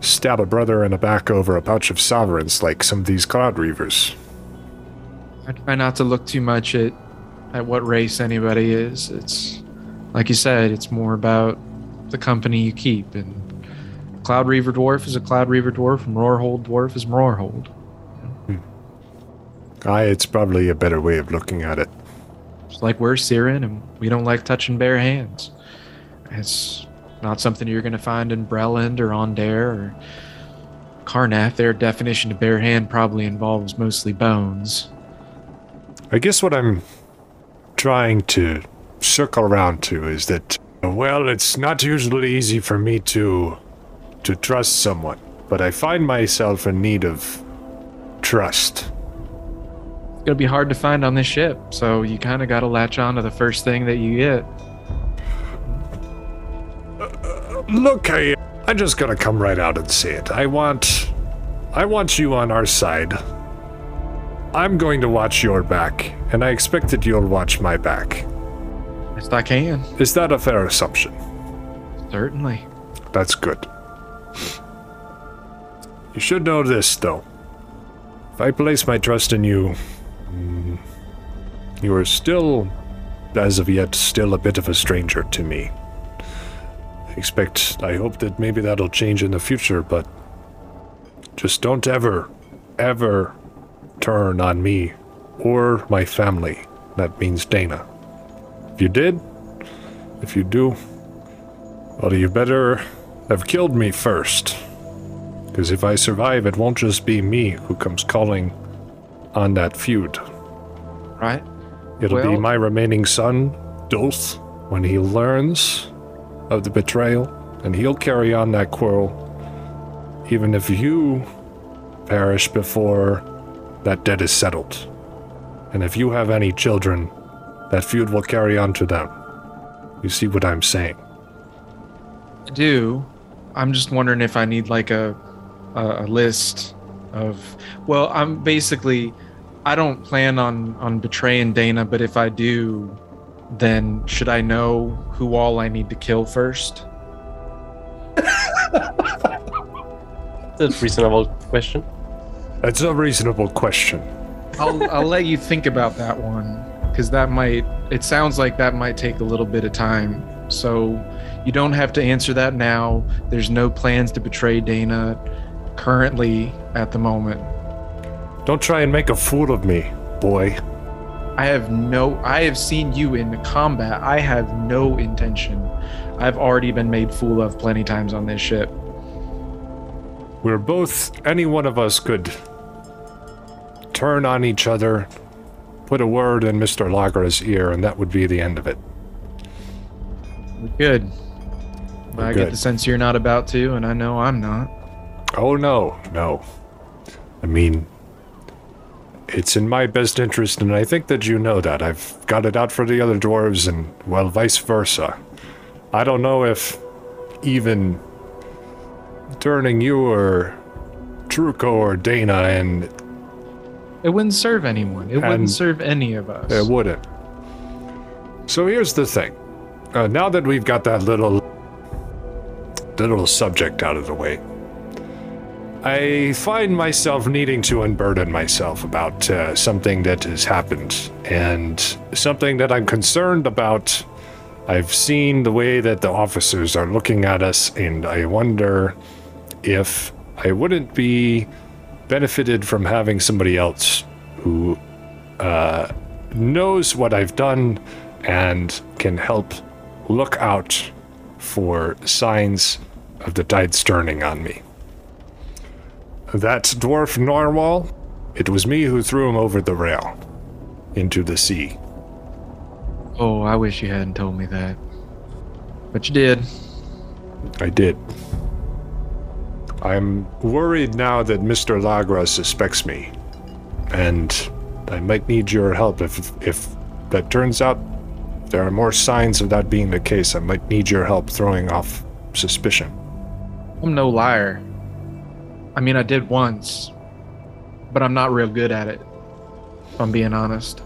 stab a brother in the back over a pouch of sovereigns like some of these cloud reavers. I try not to look too much at at what race anybody is. It's like you said, it's more about the company you keep. And Cloud Reaver Dwarf is a Cloud Reaver Dwarf, and Mror Hold Dwarf is Mror Hold. Aye, it's probably a better way of looking at it. It's like we're Cyran, and we don't like touching bare hands. It's not something you're going to find in Breland or Aundair or Karrnath. Their definition of bare hand probably involves mostly bones. I guess what I'm trying to circle around to is that well, it's not usually easy for me to to trust someone, but I find myself in need of trust. It's to be hard to find on this ship, so you kind of got to latch on to the first thing that you get. Uh, look, I I'm just gonna come right out and say it. I want I want you on our side. I'm going to watch your back, and I expect that you'll watch my back. Best I can, Is that a fair assumption? certainly. That's good. You should know this, though. If I place my trust in you, mm, you are still, as of yet, still a bit of a stranger to me. I expect, I hope that maybe that'll change in the future, but just don't ever, ever turn on me or my family. That means Dana. If you did, if you do, well, you better have killed me first. Because if I survive, it won't just be me who comes calling on that feud. Right? It'll be my remaining son, Dulth, when he learns of the betrayal, and he'll carry on that quarrel. Even if you perish before that debt is settled. And if you have any children, that feud will carry on to them. You see what I'm saying? I do. I'm just wondering if I need like a a, a list of. Well, I'm basically. I don't plan on on betraying Dana, but if I do, then should I know who all I need to kill first? <laughs> That's a reasonable question. That's a reasonable question. I'll I'll let you think about that one because that might. It sounds like that might take a little bit of time. So you don't have to answer that now. There's no plans to betray Dana currently at the moment. Don't try and make a fool of me, boy. I have no. I have seen you in combat. I have no intention. I've already been made fool of plenty times on this ship. We're both, any one of us could turn on each other, put a word in Mr. Lagra's ear, and that would be the end of it. We're good. We're I good. get the sense you're not about to, and I know I'm not. Oh, no, no. I mean, it's in my best interest, and I think that you know that. I've got it out for the other dwarves, and, well, vice versa. I don't know if even turning you or Truco or Dana and It wouldn't serve anyone. It And- wouldn't serve any of us. It wouldn't. So here's the thing. Uh, now that we've got that little little subject out of the way, I find myself needing to unburden myself about uh, something that has happened and something that I'm concerned about. I've seen the way that the officers are looking at us, and I wonder if I wouldn't be benefited from having somebody else who uh, knows what I've done and can help look out for signs of the tide turning on me. That dwarf Narwhal, it was me who threw him over the rail into the sea. Oh, I wish you hadn't told me that. But you did. I did. I'm worried now that Mr. Lagra suspects me, and I might need your help if if that turns out there are more signs of that being the case. I might need your help throwing off suspicion. I'm no liar. I mean, I did once, but I'm not real good at it. If I'm being honest.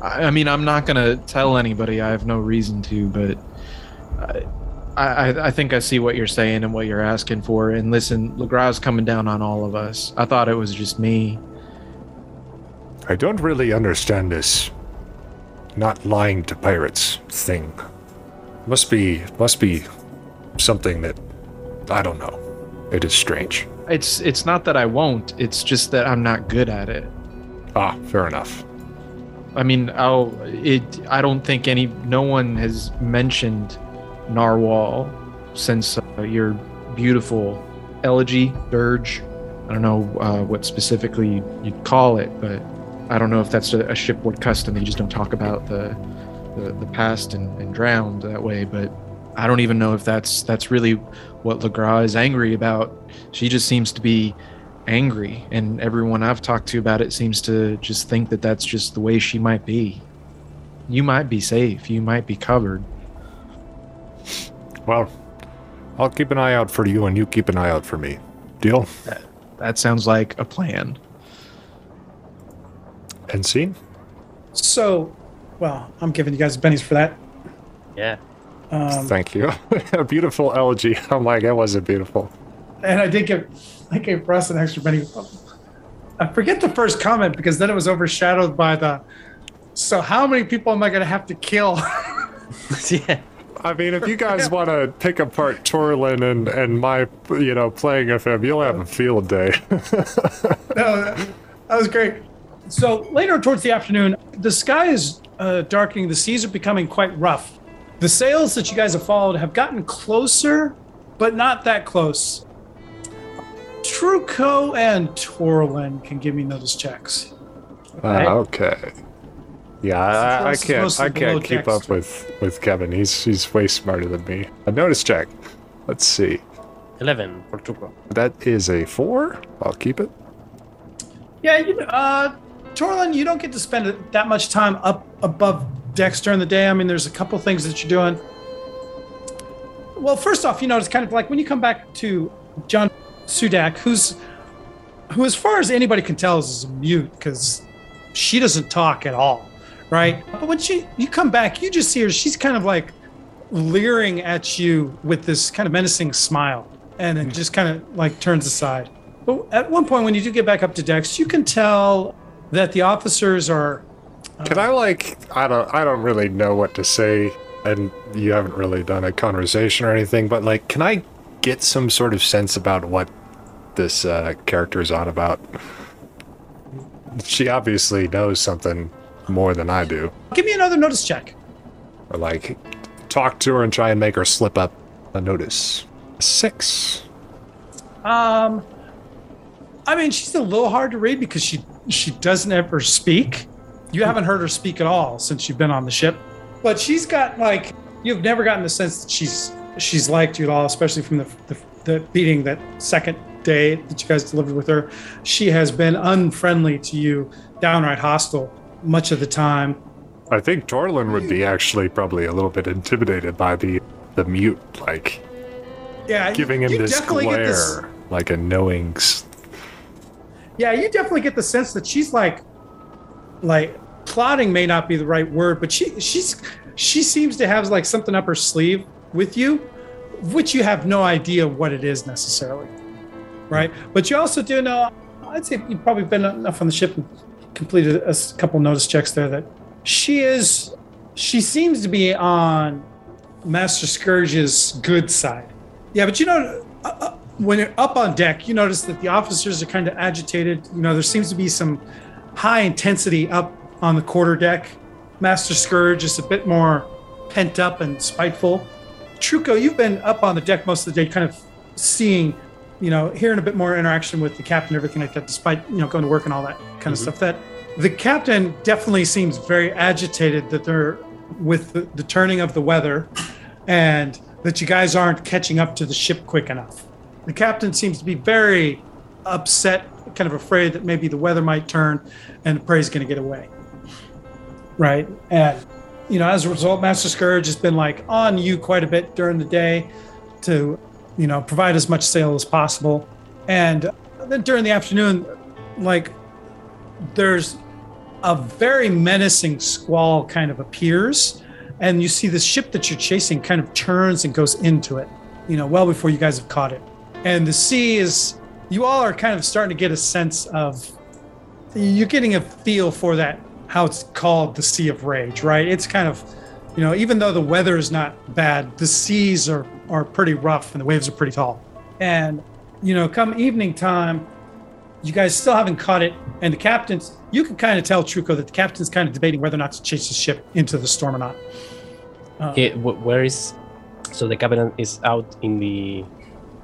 I, I mean, I'm not gonna tell anybody. I have no reason to, but I, I think I see what you're saying and what you're asking for. And listen, Legras coming down on all of us. I thought it was just me. I don't really understand this not lying to pirates thing. Must be must be something that I don't know. It is strange. It's it's not that I won't. It's just that I'm not good at it. Ah, fair enough. I mean, I'll it. I don't think any. No one has mentioned narwhal since uh, your beautiful elegy dirge. I don't know uh, what specifically you'd call it, but I don't know if that's a, a shipboard custom. You just don't talk about the the, the past and, and drowned that way. But I don't even know if that's that's really what Legras is angry about. She just seems to be angry, and everyone I've talked to about it seems to just think that that's just the way she might be. You might be safe. You might be covered. Well, I'll keep an eye out for you and you keep an eye out for me. Deal? That sounds like a plan. And scene? So, well, I'm giving you guys bennies for that. Yeah. Um, Thank you. <laughs> a beautiful elegy. <laughs> I'm like, that wasn't beautiful. and I did give I gave Russ an extra Benny. I forget the first comment because then it was overshadowed by the. So how many people am I going to have to kill? <laughs> yeah. I mean, if you guys want to pick apart Torlin and, and my, you know, playing of him, you'll have a field day. <laughs> no, that, that was great. So later towards the afternoon, the sky is uh, darkening. The seas are becoming quite rough. The sails that you guys have followed have gotten closer, but not that close. Truco and Torlin can give me notice checks. Ah, okay. Yeah, I, I can't. I can't keep up with with Kevin. He's he's way smarter than me. A notice check. Let's see. 11 for Truco. That is a four. I'll keep it. Yeah, you uh Torlin, you don't get to spend that much time up above decks during the day. I mean, there's a couple things that you're doing. Well, first off, you know, it's kind of like when you come back to John Sudak, who's who, as far as anybody can tell, is mute because she doesn't talk at all, right? But when she you come back, you just see her. She's kind of like leering at you with this kind of menacing smile, and then just kind of like turns aside. But at one point, when you do get back up to decks, you can tell that the officers are. Can I like I don't I don't really know what to say and you haven't really done a conversation or anything, but like can I get some sort of sense about what this uh, character is on about? She obviously knows something more than I do. Give me another notice check. Or like talk to her and try and make her slip up a notice. Six. Um, I mean, she's a little hard to read because she she doesn't ever speak. You haven't heard her speak at all since you've been on the ship, but she's got like you've never gotten the sense that she's she's liked you at all, especially from the the, the beating that second day that you guys delivered with her. She has been unfriendly to you, downright hostile much of the time. I think Torlin would be actually probably a little bit intimidated by the the mute, like Yeah, giving him this glare, this- like a knowing. Yeah, you definitely get the sense that she's like, like plotting may not be the right word, but she she's she seems to have like something up her sleeve with you, which you have no idea what it is necessarily, right? But you also do know, I'd say you've probably been enough on the ship completed a couple notice checks there that she is, she seems to be on Master Scourge's good side. Yeah, but you know, uh, uh, when you're up on deck, you notice that the officers are kind of agitated. You know, there seems to be some high intensity up on the quarter deck. Master Scourge is a bit more pent up and spiteful. Truco, you've been up on the deck most of the day, kind of seeing, you know, hearing a bit more interaction with the captain, everything like that, despite, you know, going to work and all that kind of mm-hmm. stuff. That the captain definitely seems very agitated that they're with the, the turning of the weather and that you guys aren't catching up to the ship quick enough. The captain seems to be very upset, kind of afraid that maybe the weather might turn and the prey's going to get away. Right. And, you know, as a result, Master Scourge has been like on you quite a bit during the day to, you know, provide as much sail as possible. And then during the afternoon, like, there's a very menacing squall kind of appears and you see this ship that you're chasing kind of turns and goes into it you know well before you guys have caught it and the sea is you all are kind of starting to get a sense of you're getting a feel for that how it's called the sea of rage right it's kind of you know even though the weather is not bad the seas are are pretty rough and the waves are pretty tall and you know come evening time you guys still haven't caught it and the captain's you can kind of tell truco that the captain's kind of debating whether or not to chase the ship into the storm or not Uh, It, wh- where is so the captain is out in the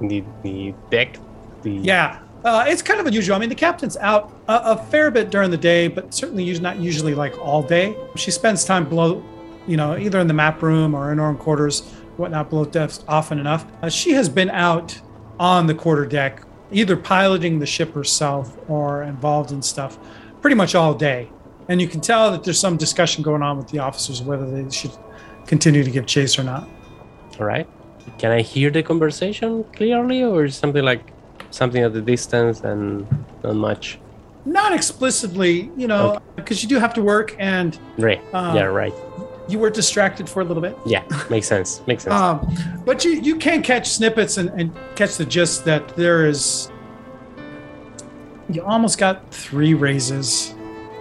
in the, the deck the Yeah, uh, it's kind of unusual. I mean, the captain's out a, a fair bit during the day, but certainly not usually like all day. She spends time below, you know, either in the map room or in her own quarters, whatnot, below decks often enough. Uh, she has been out on the quarter deck, either piloting the ship herself or involved in stuff pretty much all day. And you can tell that there's some discussion going on with the officers whether they should continue to give chase or not. all right can i hear the conversation clearly or is something like something at the distance and not much Not explicitly, you know, because you do have to work and right Uh, yeah right you were distracted for a little bit. yeah makes sense makes sense Um, but you, you can catch snippets and, and catch the gist that there is. You almost got three raises,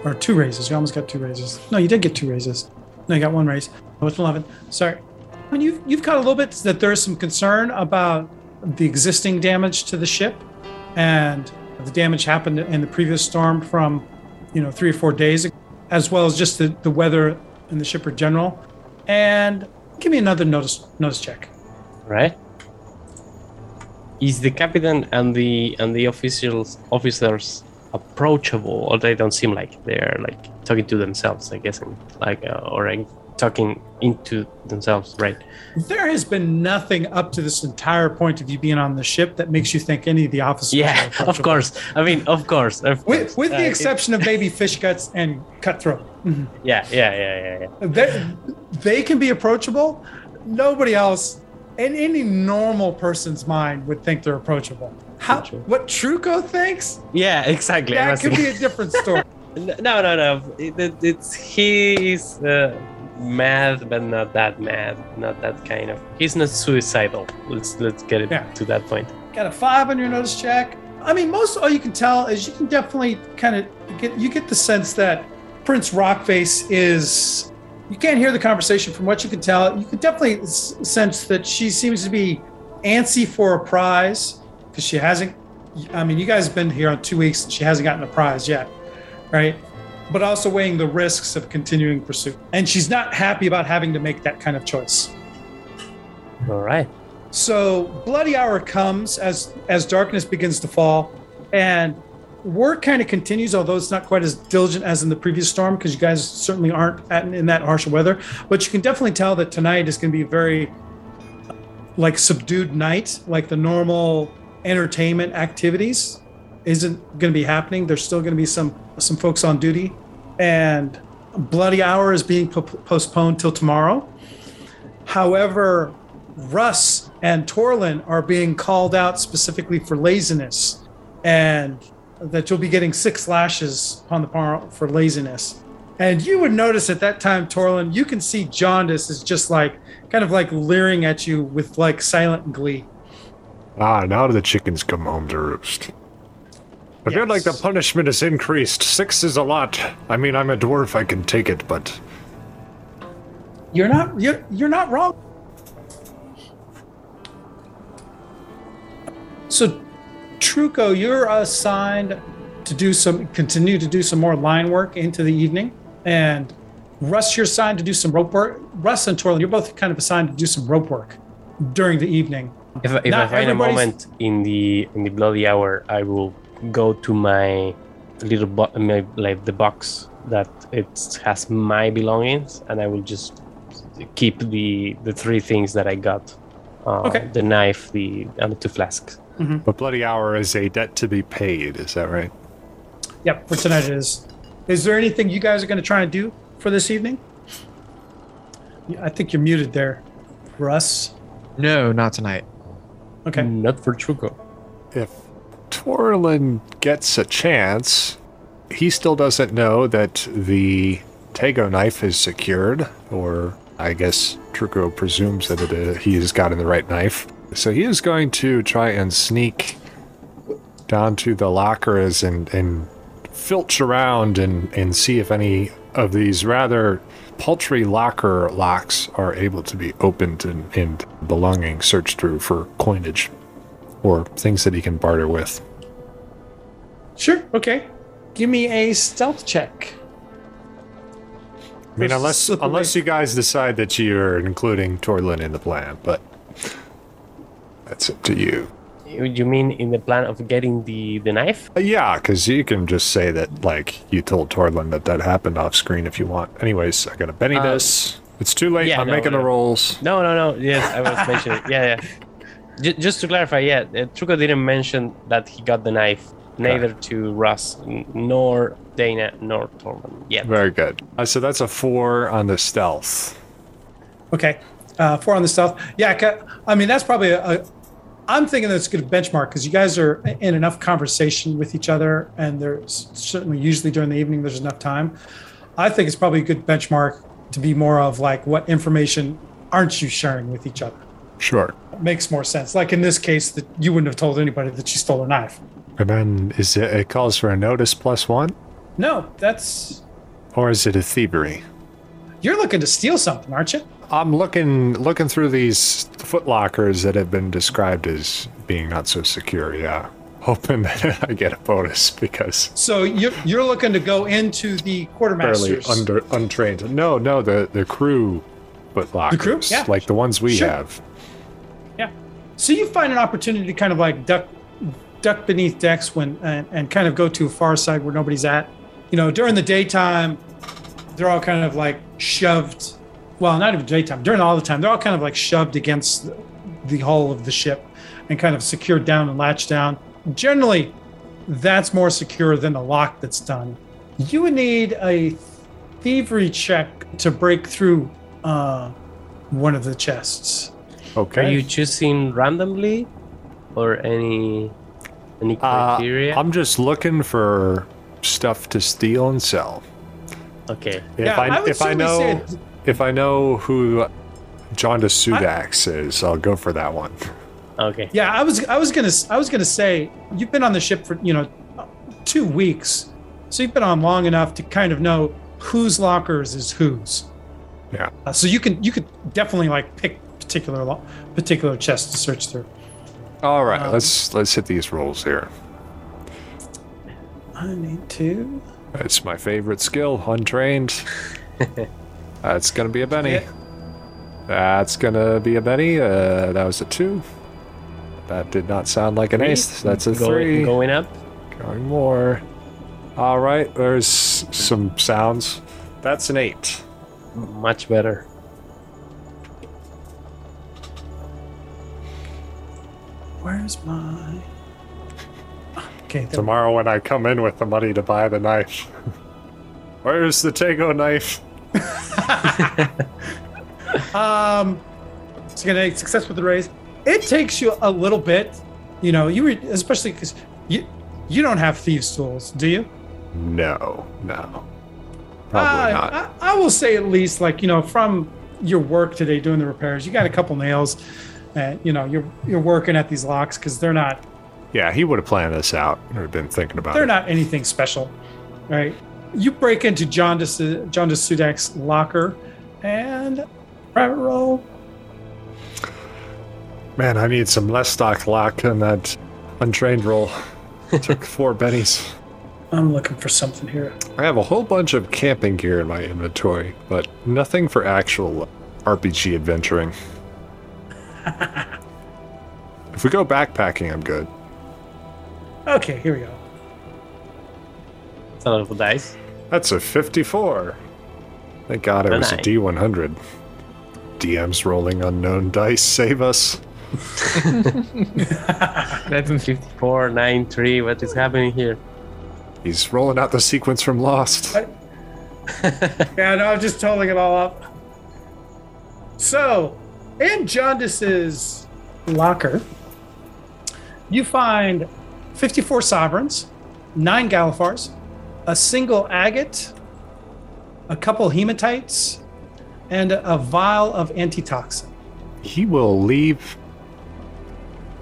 or two raises. You almost got two raises. No, you did get two raises. No, you got one raise. Oh, it's 11. Sorry. I mean, you've, you've caught a little bit that there's some concern about the existing damage to the ship and the damage happened in the previous storm from, you know, three or four days, ago, as well as just the, the weather in the shipper general. And give me another notice notice check. right is the captain and the and the officials officers approachable or they don't seem like they're like talking to themselves i guess like uh, or like, talking into themselves right There has been nothing up to this entire point of you being on the ship that makes you think any of the officers. are yeah <laughs> of course i mean of course of With, course. with Uh, the it- exception of maybe fish guts and cutthroat. Mhm. yeah yeah yeah yeah, yeah. They, they can be approachable. Nobody else, in any normal person's mind, would think they're approachable. How, what Truco thinks, yeah exactly that could be a different story. <laughs> no no no it, it- it's he's uh, mad, but not that mad. Not that kind of. He's not suicidal. Let's let's get it Yeah. to that point. Got a five on your notice check. I mean, most all you can tell is you can definitely kind of get you get the sense that Prince Rockface is. You can't hear the conversation from what you can tell. You can definitely sense that she seems to be antsy for a prize because she hasn't. I mean, you guys have been here on two weeks and she hasn't gotten a prize yet, right? But also weighing the risks of continuing pursuit, and she's not happy about having to make that kind of choice. All right. So bloody hour comes as as darkness begins to fall, and work kind of continues, although it's not quite as diligent as in the previous storm because you guys certainly aren't at, in that harsh weather. But you can definitely tell that tonight is going to be a very like subdued night, like the normal entertainment activities isn't going to be happening. There's still going to be some some folks on duty, and bloody hour is being po- postponed till tomorrow. However, Russ and Torlin are being called out specifically for laziness, and that you'll be getting six lashes upon the par for laziness. And you would notice at that time, Torlin, you can see Jaundice is just like kind of like leering at you with like silent glee. Ah, now the chickens come home to roost. I feel like the punishment is increased. Six is a lot. I mean, I'm a dwarf, I can take it, but You're not you're, you're not wrong. So Truco, you're assigned to do some continue to do some more line work into the evening. And Russ, you're assigned to do some rope work. Russ and Torlin, you're both kind of assigned to do some rope work during the evening. If, if I find a moment in the in the bloody hour, I will go to my little bo- my, like the box that it has my belongings, and I will just keep the the three things that I got. Uh, Okay. The knife, the and the two flasks. But bloody hour is a debt to be paid. Is that right? Yep, for tonight it is. Is there anything you guys are going to try and do for this evening? I think you're muted there, Russ. No, not tonight. Okay. Not for Truco. If Torlin gets a chance, he still doesn't know that the Tego knife is secured, or I guess Truco presumes that it, uh, he has gotten the right knife. So he is going to try and sneak down to the lockers and, and filch around and, and see if any of these rather paltry locker locks are able to be opened and, and belongings searched through for coinage or things that he can barter with. Sure. Okay. Give me a stealth check. I mean, unless unless you guys decide that you're including Torlin in the plan, but that's up to you. You you mean in the plan of getting the the knife? Uh, yeah, because you can just say that like you told Torlin that that happened off screen if you want. Anyways, I gotta Benny Uh, this. It's too late. yeah, I'm no, making the rolls. No, no, no. Yes, I was mentioning. It. Yeah, yeah. J- just to clarify, yeah, uh, Truco didn't mention that he got the knife, neither to Russ, n- nor Dana, nor Tormund yet. Very good. Uh, so that's a four on the stealth. Okay. Uh, four on the stealth. Yeah. I mean, that's probably a. a I'm thinking that's a good benchmark because you guys are in enough conversation with each other, and there's certainly usually during the evening there's enough time. I think it's probably a good benchmark to be more of like what information aren't you sharing with each other? Sure. makes more sense. Like in this case, that you wouldn't have told anybody that she stole a knife. And then is it? It calls for a notice plus one, No, that's or is it a thievery? you're looking to steal something, aren't you? I'm looking looking through these footlockers that have been described as being not so secure. Yeah, <laughs> hoping that I get a bonus because So you're you're looking to go into the fairly quartermasters. under untrained. No, no, the the crew footlockers, The crew? Yeah. like the ones we Sure. have. yeah. So you find an opportunity to kind of like duck duck beneath decks when and, and kind of go to a far side where nobody's at. You know, during the daytime, they're all kind of like shoved. Well, not even daytime. During all the time, they're all kind of like shoved against the, the hull of the ship and kind of secured down and latched down. Generally, that's more secure than a lock that's done. You would need a thievery check to break through uh, one of the chests. Okay. Are you choosing randomly, or any any Uh, criteria? I'm just looking for stuff to steal and sell. okay. If Yeah, I, I would if I know say if I know who Jaundice Sudax is, I'll go for that one. Okay. Yeah, I was I was gonna I was gonna say you've been on the ship for you know two weeks, so you've been on long enough to kind of know whose lockers is whose. Yeah. Uh, so you can you could definitely like pick particular lo- particular chests to search through. All right, Um, let's let's hit these rolls here. I need to. It's my favorite skill, untrained. <laughs> That's gonna be a Benny. Yeah. That's gonna be a Benny. Uh, that was a two. That did not sound like an ace. That's a Go- three. Going up. Going more. All right, there's some sounds. That's an eight. Much better. Where's my? Okay, there, Tomorrow, when I come in with the money to buy the knife, <laughs> where's the Tego knife? Um, so gonna success with the raise. It takes you a little bit, you know. You were especially because you you don't have thieves' tools, do you? No, no, probably Uh, not. I, I will say at least like you know from your work today doing the repairs, you got a couple nails. And you know you're you're working at these locks because they're not yeah, he would have planned this out or been thinking about they're it. not anything special, right? You break into John Dis- John Sudak's locker, and private roll. Man, I need some less stock lock on that untrained roll. <laughs> Took four bennies. I'm looking for something here. I have a whole bunch of camping gear in my inventory, but nothing for actual RPG adventuring. <laughs> if we go backpacking, I'm good. Okay, here we go. It's a lot of dice. That's a 54. Thank God it was a nice. D100. DM's rolling unknown dice. Save us. That's 54, 9, 3. What is happening here? He's rolling out the sequence from Lost. <laughs> Yeah, no, I'm just totaling it all up. So, in Jaundis's locker, you find 54 sovereigns, nine Galifars, a single agate, a couple hematites, and a vial of antitoxin. He will leave.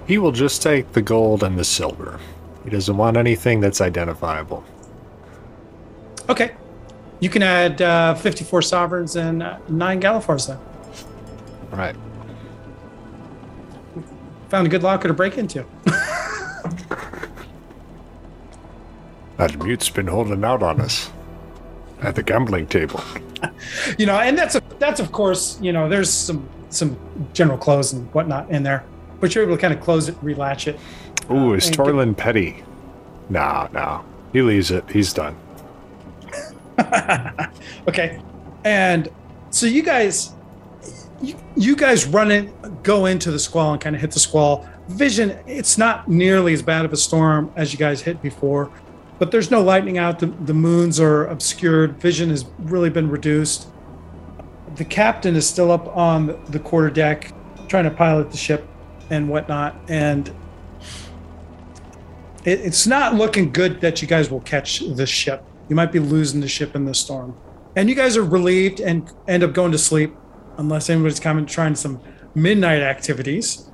He will just take the gold and the silver. He doesn't want anything that's identifiable. Okay. You can add uh, 54 sovereigns and uh, nine Galifars then. All right. Found a good locker to break into. <laughs> That mute's been holding out on us at the gambling table. you know and that's a, that's of course you know there's some some general clothes and whatnot in there but you're able to kind of close it relatch it Ooh, is and get- petty? Nah, nah. He leaves it. He's done. <laughs> okay and so you guys you, you guys run in go into the squall and kind of hit the squall vision it's not nearly as bad of a storm as you guys hit before but there's no lightning out. The, the moons are obscured. Vision has really been reduced. The captain is still up on the quarter deck trying to pilot the ship and whatnot. And it, it's not looking good that you guys will catch the ship. You might be losing the ship in the storm. And you guys are relieved and end up going to sleep unless anybody's coming trying some midnight activities.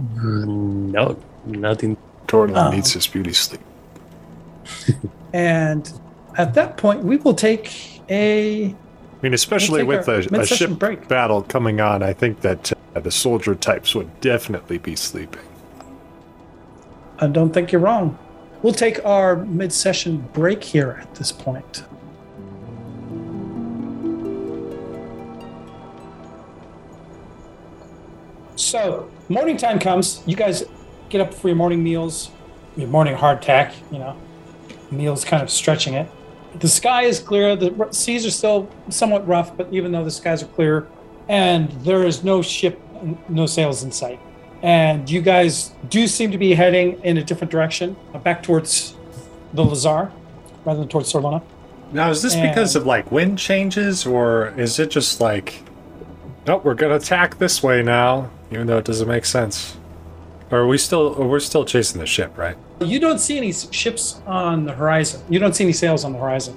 Mm, no, nothing. Torlin Oh. needs his beauty sleep. <laughs> and at that point we will take a I mean, especially We'll with a, a ship break. battle coming on, I think that uh, the soldier types would definitely be sleeping. i don't think you're wrong we'll take our mid-session break here at this point so morning time comes you guys get up for your morning meals your morning hardtack you know meals kind of stretching it the sky is clear the seas are still somewhat rough but even though the skies are clear and there is no ship no sails in sight and you guys do seem to be heading in a different direction uh, back towards the Lhazaar rather than towards Sarlona Now, is this because of like wind changes, or is it just like, nope, we're gonna attack this way now, even though it doesn't make sense? Or are we still, we're still chasing the ship, right? You don't see any ships on the horizon you don't see any sails on the horizon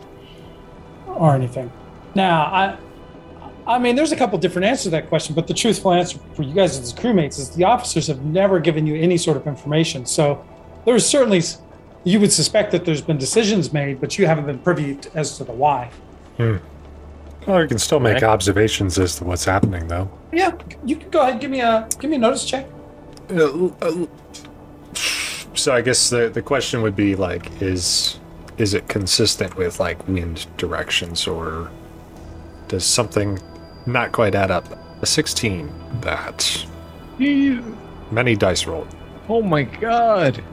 or anything now i I mean, there's a couple different answers to that question, but the truthful answer for you guys as crewmates is the officers have never given you any sort of information. So there's certainly, you would suspect that there's been decisions made, but you haven't been privy as to the why. Hmm. Well, you can still make Right. observations as to what's happening, though. Yeah, you can go ahead. Give me a give me a notice check. Uh, uh, So I guess the the question would be like, is is it consistent with like wind directions, or does something not quite add up? A sixteen. That many dice rolled. Oh my god.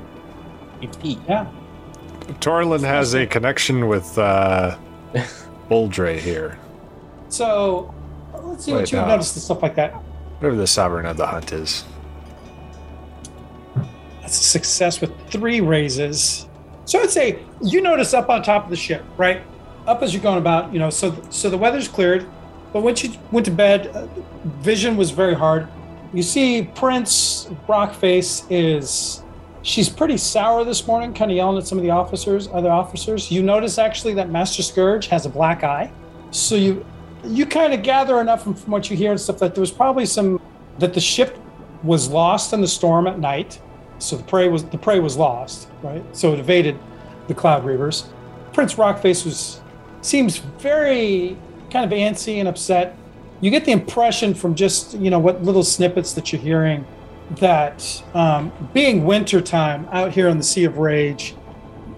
Yeah. Torlin has a connection with uh, <laughs> Boldre here, So let's see what you would uh, notice and stuff like that. whatever the sovereign of the hunt is. That's a success with three raises. So I'd say you notice up on top of the ship, right? Up as you're going about, you know. So so the weather's cleared, but once you went to bed, uh, vision was very hard. You see, Prince Rockface is she's pretty sour this morning, kind of yelling at some of the officers, other officers. You notice actually that Master Scourge has a black eye, so you you kind of gather enough from, from what you hear and stuff that there was probably some that the ship was lost in the storm at night so the prey was the prey was lost, right? So it evaded the Cloud Reavers. Prince Rockface was seems very kind of antsy and upset. You get the impression from just you know what little snippets that you're hearing that um, being wintertime out here on the Sea of Rage,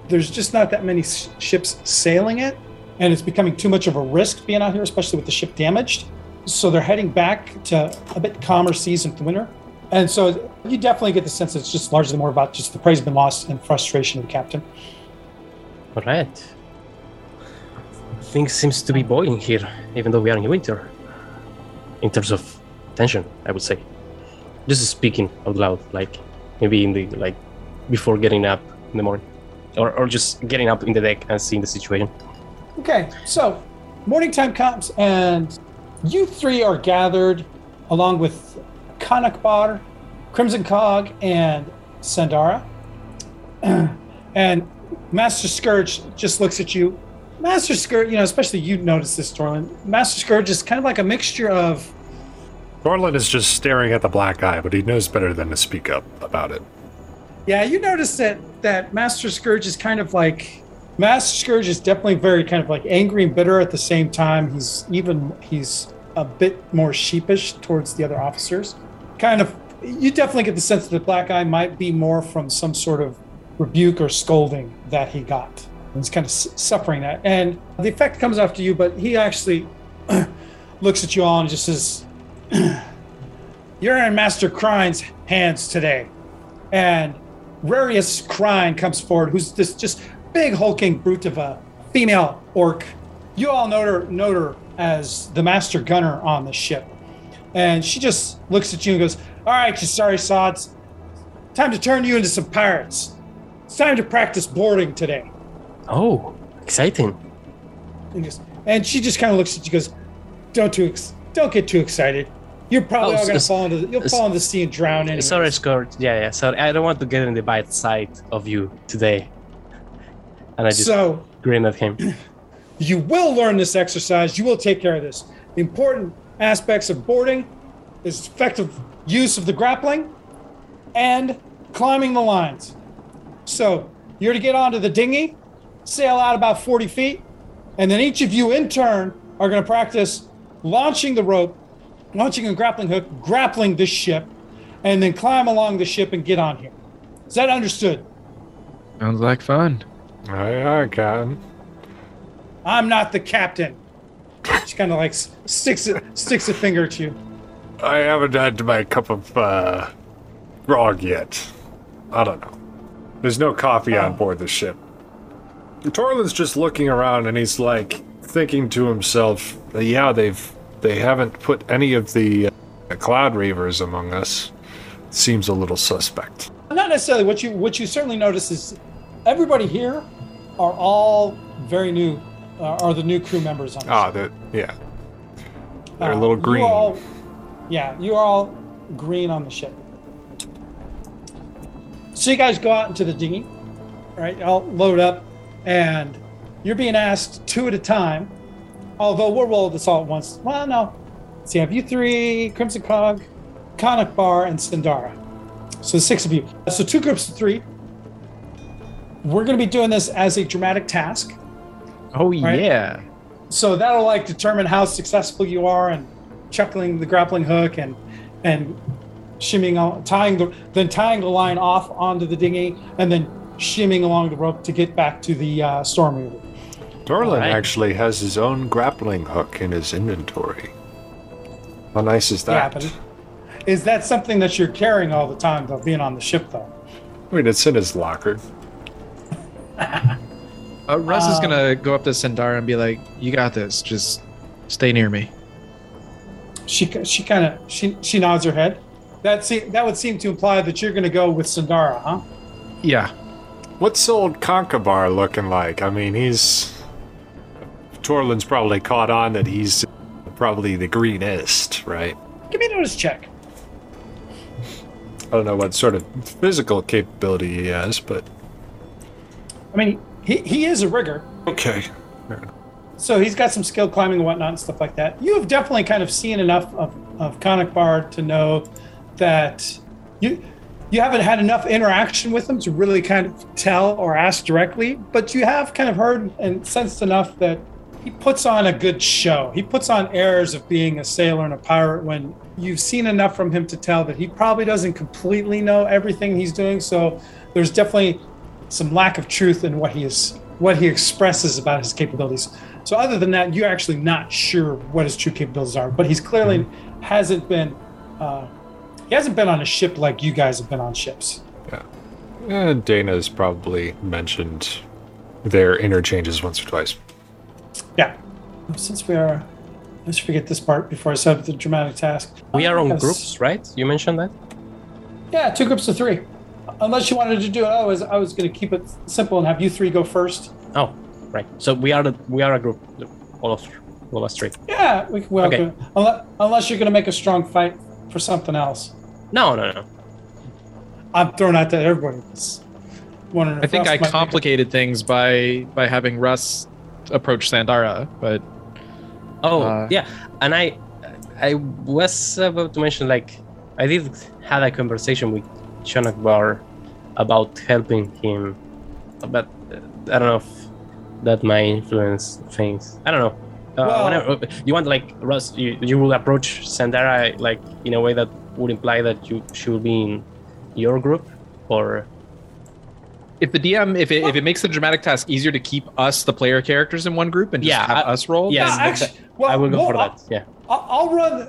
there's just not that many s- ships sailing it, and it's becoming too much of a risk being out here, especially with the ship damaged. So they're heading back to a bit calmer seas in the winter. And so you definitely get the sense that it's just largely more about just the praise been lost and frustration of the captain. All right. Things seems to be boiling here, even though we are in winter. In terms of tension, I would say. Just speaking out loud, like maybe in the like before getting up in the morning, or or just getting up in the deck and seeing the situation. Okay, so morning time comes and you three are gathered along with Kanakbar, Crimson Cog, and Sandara. <clears throat> and Master Scourge just looks at you. Master Scourge, you know, especially you notice this, Torlin. Master Scourge is kind of like a mixture of Torlin is just staring at the black eye, but he knows better than to speak up about it. Yeah, you notice that that Master Scourge is kind of like Master Scourge is definitely very kind of like angry and bitter at the same time. He's even he's a bit more sheepish towards the other officers. Kind of you definitely get the sense that the black eye might be more from some sort of rebuke or scolding that he got. He's kind of suffering that. And the effect comes after you, but he actually <clears throat> looks at you all and just says, You're in Master Crine's hands today. And Rarius Crine comes forward, who's this just big hulking brute of a female orc. You all know her, know her as the master gunner on the ship. And she just looks at you and goes, All right, you sorry sods. Time to turn you into some pirates. It's time to practice boarding today. Oh, exciting! And, just, and she just kind of looks at you and goes, Don't too ex- don't get too excited. You're probably Oh, all gonna fall into the, you'll fall into the sea and drown anyway. Sorry, Scourge. Yeah, yeah. Sorry, I don't want to get in the bad side of you today. And I just So grin at him. <clears throat> You will learn this exercise. You will take care of this. The important aspects of boarding is effective use of the grappling and climbing the lines. So you're to get onto the dinghy, sail out about 40 feet, and then each of you in turn are going to practice launching the rope, launching a grappling hook, grappling this ship, and then climb along the ship and get on here. Is that understood? Sounds like fun. Aye, aye, Captain. I'm not the captain. She kind of like sticks a, sticks a finger at you. I haven't had my cup of uh, grog yet. I don't know. There's no coffee on Oh. board the ship. Torlin's just looking around and he's like thinking to himself, "Yeah, they've they haven't put any of the uh, cloud reavers among us. Seems a little suspect." Not necessarily. What you what you certainly notice is everybody here are all very new. Uh, are the new crew members on the Ah, ship. that yeah. They're a Uh, little you green. all- yeah, you are all green on the ship. So you guys go out into the dinghy, right? I'll load up, and you're being asked two at a time. Although we'll roll this all at once. Well, no, So you have you three, Crimson Cog, Conic Bar, and Sandara. So six of you. So two groups of three. We're going to be doing this as a dramatic task. Oh Right. yeah. So that'll like determine how successful you are and chuckling the grappling hook and and shimming on tying the then tying the line off onto the dinghy and then shimming along the rope to get back to the uh, storm reaver. Torlin Alright. actually has his own grappling hook in his inventory. How nice is Yeah, that? but is that something that you're carrying all the time though, being on the ship though? I mean, it's in his locker. <laughs> Uh, Russ is Uh, gonna go up to Sandara and be like, "You got this. Just stay near me." She she kind of she she nods her head. That se- that would seem to imply that you're going to go with Sandara, huh? Yeah. What's old Conkabar looking like? I mean, he's. Torlin's probably caught on that he's probably the greenest, right? Give me a notice check. I don't know what sort of physical capability he has, but. I mean, he, he is a rigger, Okay. so he's got some skill climbing and whatnot and stuff like that. You have definitely kind of seen enough of, of Conic Bar to know that you you haven't had enough interaction with him to really kind of tell or ask directly, but you have kind of heard and sensed enough that he puts on a good show. He puts on airs of being a sailor and a pirate when you've seen enough from him to tell that he probably doesn't completely know everything he's doing. So there's definitely some lack of truth in what he is what he expresses about his capabilities. So other than that, you're actually not sure what his true capabilities are. But he's clearly hmm. hasn't been uh, he hasn't been on a ship like you guys have been on ships. Yeah, and Dana's probably mentioned their interchanges once or twice. Yeah. Since we are let's forget this part before I set up the dramatic task. We are uh, on groups, right? You mentioned that. Yeah, two groups of three. Unless you wanted to do it, I was I was going to keep it simple and have you three go first. Oh, right. So we are the, we are a group, all of all of us three. Yeah, we, well, Okay. unless, unless you're going to make a strong fight for something else. No, no, no. I'm throwing out to everybody. It's wondering I think Russ I might make a- complicated things by by having Russ approach Sandara, but Oh, Uh, yeah. And I, I was about to mention like I did had a conversation with Shonak Bar about helping him, but uh, I don't know if that might influence things. I don't know. Uh, Well- whenever, you want like Russ, you, you will approach Sandara like in a way that would imply that you she will be in your group, or if the DM if it, if it makes the dramatic task easier to keep us the player characters in one group and just Yeah, have I- us roll, yeah. Actually, that- well, I will go well, for that. Yeah. I'll, I'll run.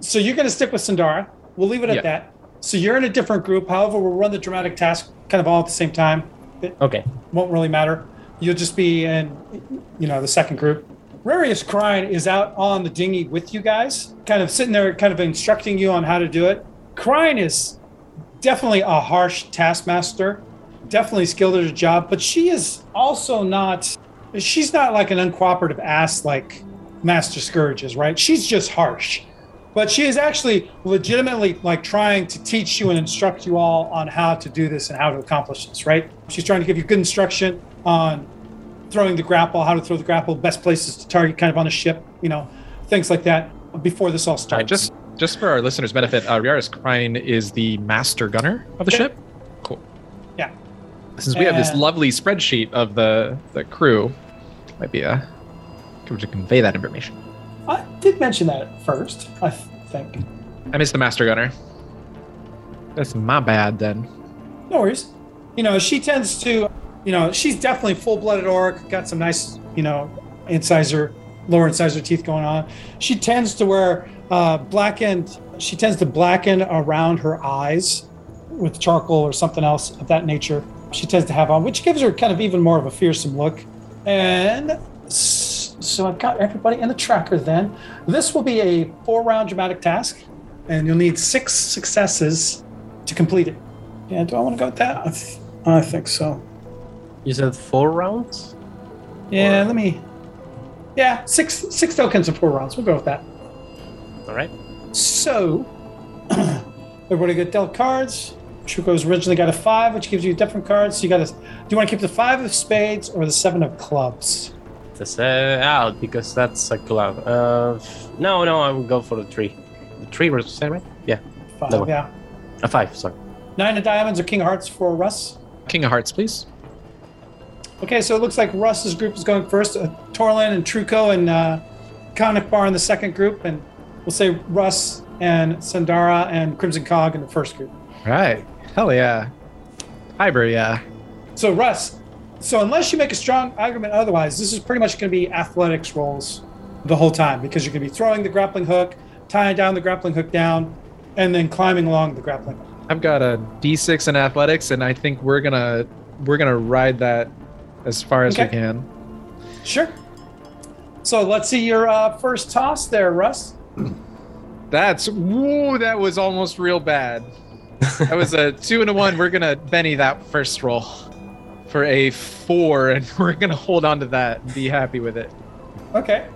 So you're going to stick with Sandara. We'll leave it at Yeah. that. So you're in a different group. However, we'll run the dramatic task kind of all at the same time. It Okay. won't really matter. You'll just be in, you know, the second group. Rarius Crine is out on the dinghy with you guys, kind of sitting there, kind of instructing you on how to do it. Crine is definitely a harsh taskmaster, definitely skilled at her job, but she is also not. She's not like an uncooperative ass like Master Scourge is, right? She's just harsh. But she is actually legitimately like trying to teach you and instruct you all on how to do this and how to accomplish this, right? She's trying to give you good instruction on throwing the grapple, how to throw the grapple, best places to target kind of on a ship, you know, things like that before this all starts. All right, just just for our listeners' benefit, uh, Rarius is the master gunner of the Okay. ship. Cool. Yeah. Since we have this lovely spreadsheet of the the crew, might be a good to convey that information. Did mention that at first, I th- think. I missed the master gunner. That's my bad then. No worries. You know, she tends to, you know, she's definitely full blooded orc, got some nice, you know, incisor, lower incisor teeth going on. She tends to wear uh, blackened, she tends to blacken around her eyes with charcoal or something else of that nature. She tends to have on, which gives her kind of even more of a fearsome look. And s- so I've got everybody in the tracker then. This will be a four round dramatic task, and you'll need six successes to complete it. Yeah, do I want to go with that? I, th- I think so. You said four rounds. Yeah, Or- let me. Yeah, six six tokens in four rounds. We'll go with that. All right. So, <clears throat> everybody get dealt cards. Shuko's originally got a five, which gives you different cards. So you got to. Do you want to keep the five of spades or the seven of clubs? That's uh, out because that's a club. Uh, no, no, I will go for the three. The three was that right? Yeah, Five, That yeah. a five. Sorry. Nine of diamonds or king of hearts for Russ. King of Hearts, please. Okay, so it looks like Russ's group is going first. Uh, Torlin and Truco and uh, Conic Bar in the second group, and we'll say Russ and Sandara and Crimson Cog in the first group. Right. Hell yeah. Hyber, yeah. So Russ, so unless you make a strong argument otherwise, this is pretty much going to be athletics rolls the whole time because you're going to be throwing the grappling hook, tying down the grappling hook down, and then climbing along the grappling hook. I've got a D6 in athletics, and I think we're gonna we're gonna ride that as far as we can. Sure. So let's see your uh, first toss there, Russ. <clears throat> That's woo, that was almost real bad. That was a <laughs> two and a one. We're gonna Benny that first roll for a four, and <laughs> we're gonna hold on to that and be happy with it. Okay.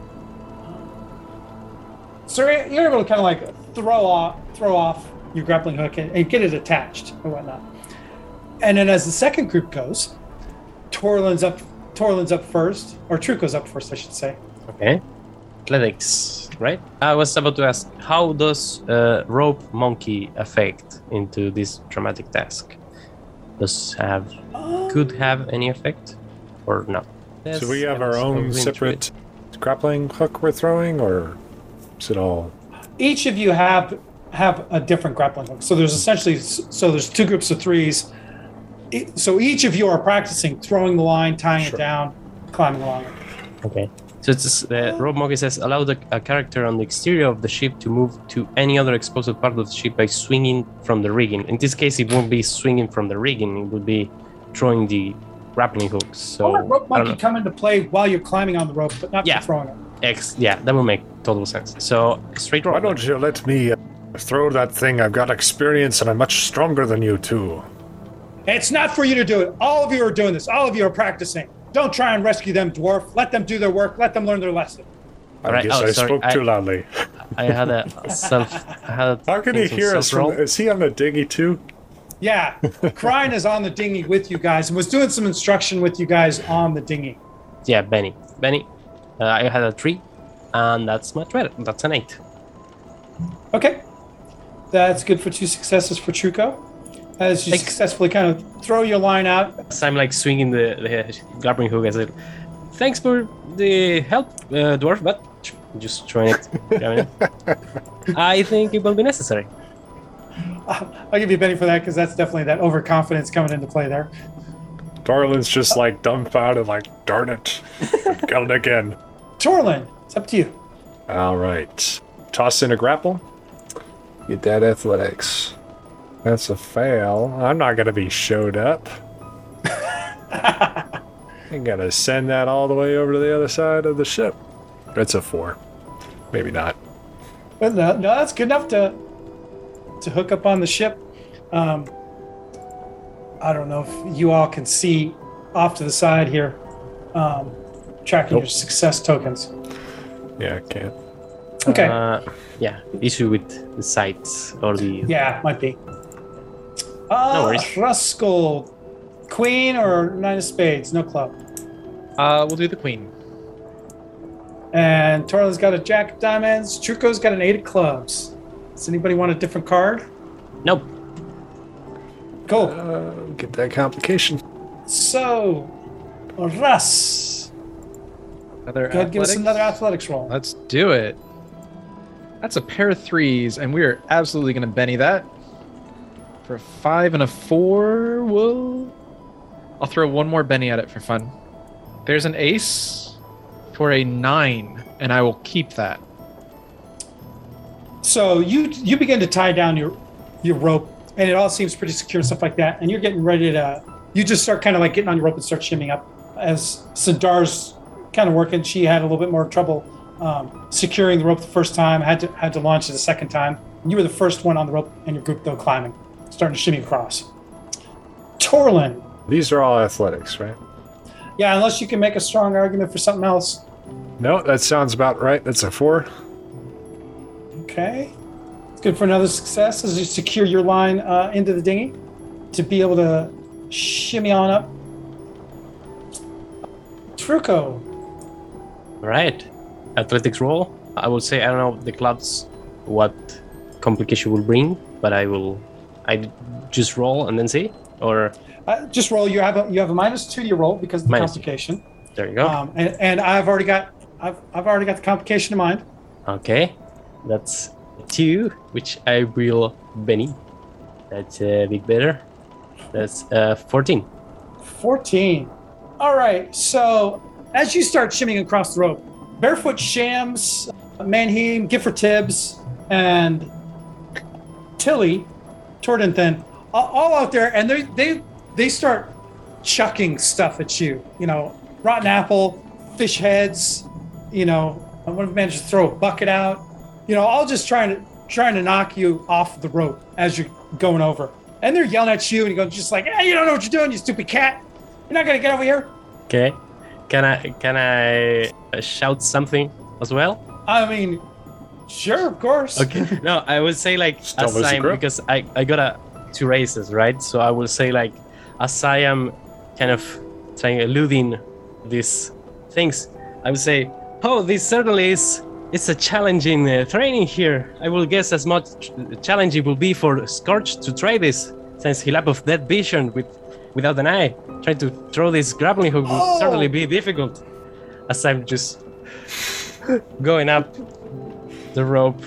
So you're you're able to kind of like throw off, throw off your grappling hook and, and get it attached and whatnot. And then as the second group goes, Torlin's up. Torlin's up first, or Truco's up first, I should say. Okay. Athletics, right? I was about to ask, how does uh, rope monkey affect into this dramatic task? Does have could have any effect or not? So we have our own separate grappling hook we're throwing, or is it all? Each of you have have a different grappling hook. So there's essentially so there's two groups of threes. So each of you are practicing throwing the line, tying Sure. it down, climbing along it. Okay. So it's the rope monkey says allow the, a character on the exterior of the ship to move to any other exposed part of the ship by swinging from the rigging. In this case, it won't be swinging from the rigging; it would be throwing the grappling hooks. So I'll let rope I don't monkey know. come into play while you're climbing on the rope, but not Yeah. throwing it. X, yeah, that will make total sense. So straight rope. Why don't you let me uh, throw that thing? I've got experience and I'm much stronger than you too. It's not for you to do it. All of you are doing this. All of you are practicing. Don't try and rescue them, dwarf. Let them do their work. Let them learn their lesson. I Alright, guess oh, I sorry, spoke I- too loudly. I had a <laughs> self. I had a How can he hear us from? Is he on the dinghy too? Yeah, <laughs> Crine is on the dinghy with you guys and was doing some instruction with you guys on the dinghy. Yeah, Benny. Benny. Uh, I had a three, and that's my better. That's an eight. Okay, that's good for two successes for Truco. As you Thanks. successfully kind of throw your line out. So I'm like swinging the, the grappling hook. I said, "Thanks for the help, uh, dwarf, but just throwing it." it. <laughs> I think it will be necessary. I'll give you a Benny for that because that's definitely that overconfidence coming into play there. Torlin's just like dumbfounded, like, darn it. Got it again. <laughs> Torlin, it's up to you. All right. Toss in a grapple. Get that athletics. That's a fail. I'm not going to be showed up. I'm going to send that all the way over to the other side of the ship. It's a four. Maybe not. But no, no, that's good enough to to hook up on the ship. Um, I don't know if you all can see off to the side here, um, tracking your success tokens. Yeah, I can't. Okay, Uh, yeah. Issue with the sights or the. yeah, might be. Uh, No worries. Ruskell, queen or nine of spades? No club. Uh, we'll do the queen. And Torlin's got a jack of diamonds. Truco's got an eight of clubs. Does anybody want a different card? Nope. Cool. Uh, get that complication. So, Russ, Another go ahead, give us another athletics roll. Let's do it. That's a pair of threes, and we are absolutely going to Benny that. For a five and a four, we'll. I'll throw one more Benny at it for fun. There's an ace for a nine, and I will keep that. So you you begin to tie down your your rope, and it all seems pretty secure and stuff like that. And you're getting ready to. You just start kind of like getting on your rope and start shimming up. As Sindar's kind of working, she had a little bit more trouble um, securing the rope the first time. Had to had to launch it the second time. You were the first one on the rope, in your group though climbing, starting to shimmy across. Torlin, These are all athletics, right? yeah, unless you can make a strong argument for something else. No, that sounds about right. That's a four. Okay. It's good for another success as you secure your line uh, into the dinghy to be able to shimmy on up. Truco, Right. Athletics roll. I will say I don't know the clubs what complication will bring, but I will. I just roll and then see. Or Uh, just roll. You have a you have a minus two to your roll because of the Minus two. complication. there you go. Um, and, and I've already got I've, I've already got the complication in mind. Okay, that's two, which I will Benny. That's a bit better. That's uh, 14. 14. All right. So as you start shimmying across the rope, Barefoot Shams, Manheim, Gifford Tibbs, and Tilly, Tordenthin, all, all out there, and they they they start chucking stuff at you. You know, rotten apple, fish heads. You know, one of them managed to throw a bucket out. You know, all just trying to trying to knock you off the rope as you're going over. And they're yelling at you, and you go just like, "Hey, you don't know what you're doing, you stupid cat! You're not gonna get over here." Okay. Can I can I shout something as well? I mean, sure, of course. Okay. <laughs> no, I would say like tell as I'm because I I got a two races right, so I will say like as I am kind of trying eluding these things, I would say, oh, this certainly is. It's a challenging uh, training here. I will guess as much ch- challenging will be for Scourge to try this, since he lack of that vision with, without an eye. Trying to throw this grappling hook will Oh. certainly be difficult. As I'm just going up the rope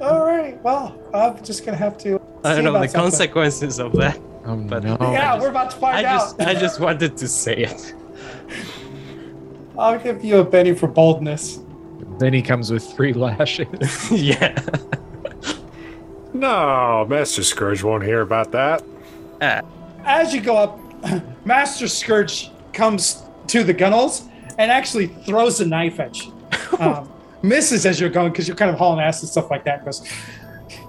All right. Well, I'm just gonna have to. I don't know about the something. consequences of that. Oh But- no. Yeah, we're about to find I just out. I just wanted to say it. I'll give you a Benny for boldness. Then he comes with three lashes. <laughs> yeah. No, Master Scourge won't hear about that. As you go up, <clears throat> Master Scourge comes to the gunnels and actually throws a knife at you. <laughs> Um, misses as you're going because you're kind of hauling ass and stuff like that. Goes,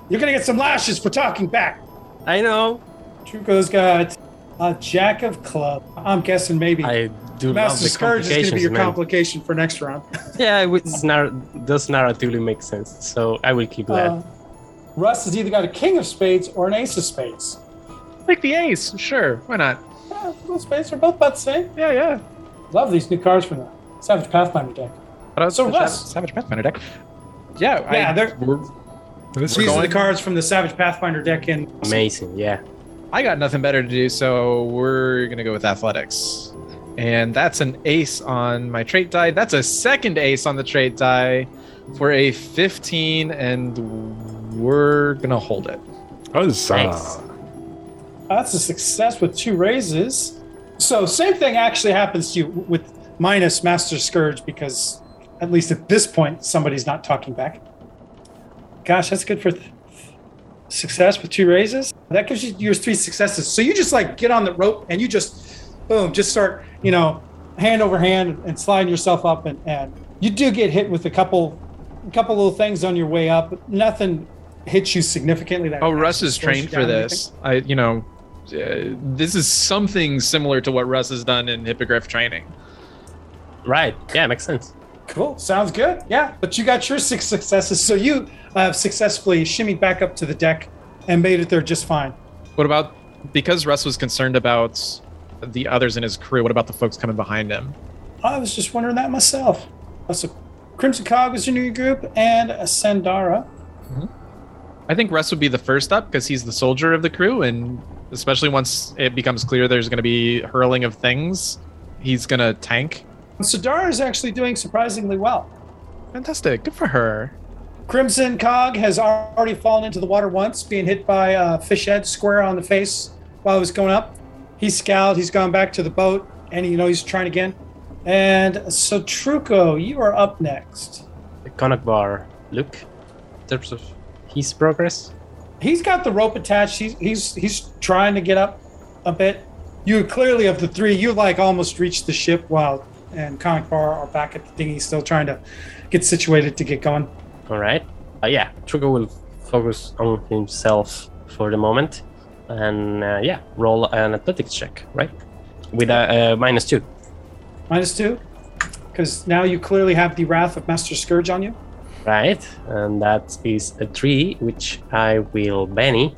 you're gonna get some lashes for talking back. I know. Truco's got a jack of club. I'm guessing maybe I do love Master the Scourge is gonna be your man. complication for next round. <laughs> yeah, it was nar- does narratively make sense. So I will keep that. Uh, Russ has either got a king of spades or an ace of spades. like the ace, sure. Why not? Yeah, both spades are both about the same. Yeah, yeah. Love these new cards from the Savage Pathfinder deck. But I was So so Russ- Savage Pathfinder deck. Yeah, Yeah, I, they're- we're, this These we're the cards from the Savage Pathfinder deck in Amazing. Yeah. I got nothing better to do, so we're gonna go with athletics. And that's an ace on my trait die. That's a second ace on the trait die for a 15, and we're gonna hold it. Huzzah. Nice. That's a success with two raises. So same thing actually happens to you with minus Master Scourge because at least at this point somebody's not talking back. Gosh, that's good for th- success with two raises. That gives you your three successes. So you just like get on the rope and you just boom, just start, you know, hand over hand and sliding yourself up and, and you do get hit with a couple a couple little things on your way up, but nothing hits you significantly that Oh, Russ is trained for down or anything. this. I, you know, uh, this is something similar to what Russ has done in Hippogriff training. Right. Yeah, makes sense. Cool. Sounds good. Yeah. But you got your six successes. So you have successfully shimmied back up to the deck and made it there just fine. What about because Russ was concerned about the others in his crew? What about the folks coming behind him? I was just wondering that myself. So Crimson Cog was your new group and a Sandara. Mm-hmm. I think Russ would be the first up because he's the soldier of the crew, and especially once it becomes clear there's going to be hurling of things, he's going to tank. Sadara is actually doing surprisingly well. Fantastic, good for her. Crimson Cog has already fallen into the water once, being hit by a fish head square on the face while it was going up. He's scowled. He's gone back to the boat, and you know he's trying again. And so Truco, you are up next. The Connacht bar. Look, in terms of his progress. He's got the rope attached. He's he's he's trying to get up a bit. You clearly of the three, you like almost reached the ship while and Comic Bar are back at the dinghy, still trying to get situated to get going. All right. Uh, yeah, Truco will focus on himself for the moment, and uh, yeah, roll an athletics check, right? With a uh, minus two. Minus two, because now you clearly have the wrath of Master Scourge on you. Right, and that is a three, which I will Benny.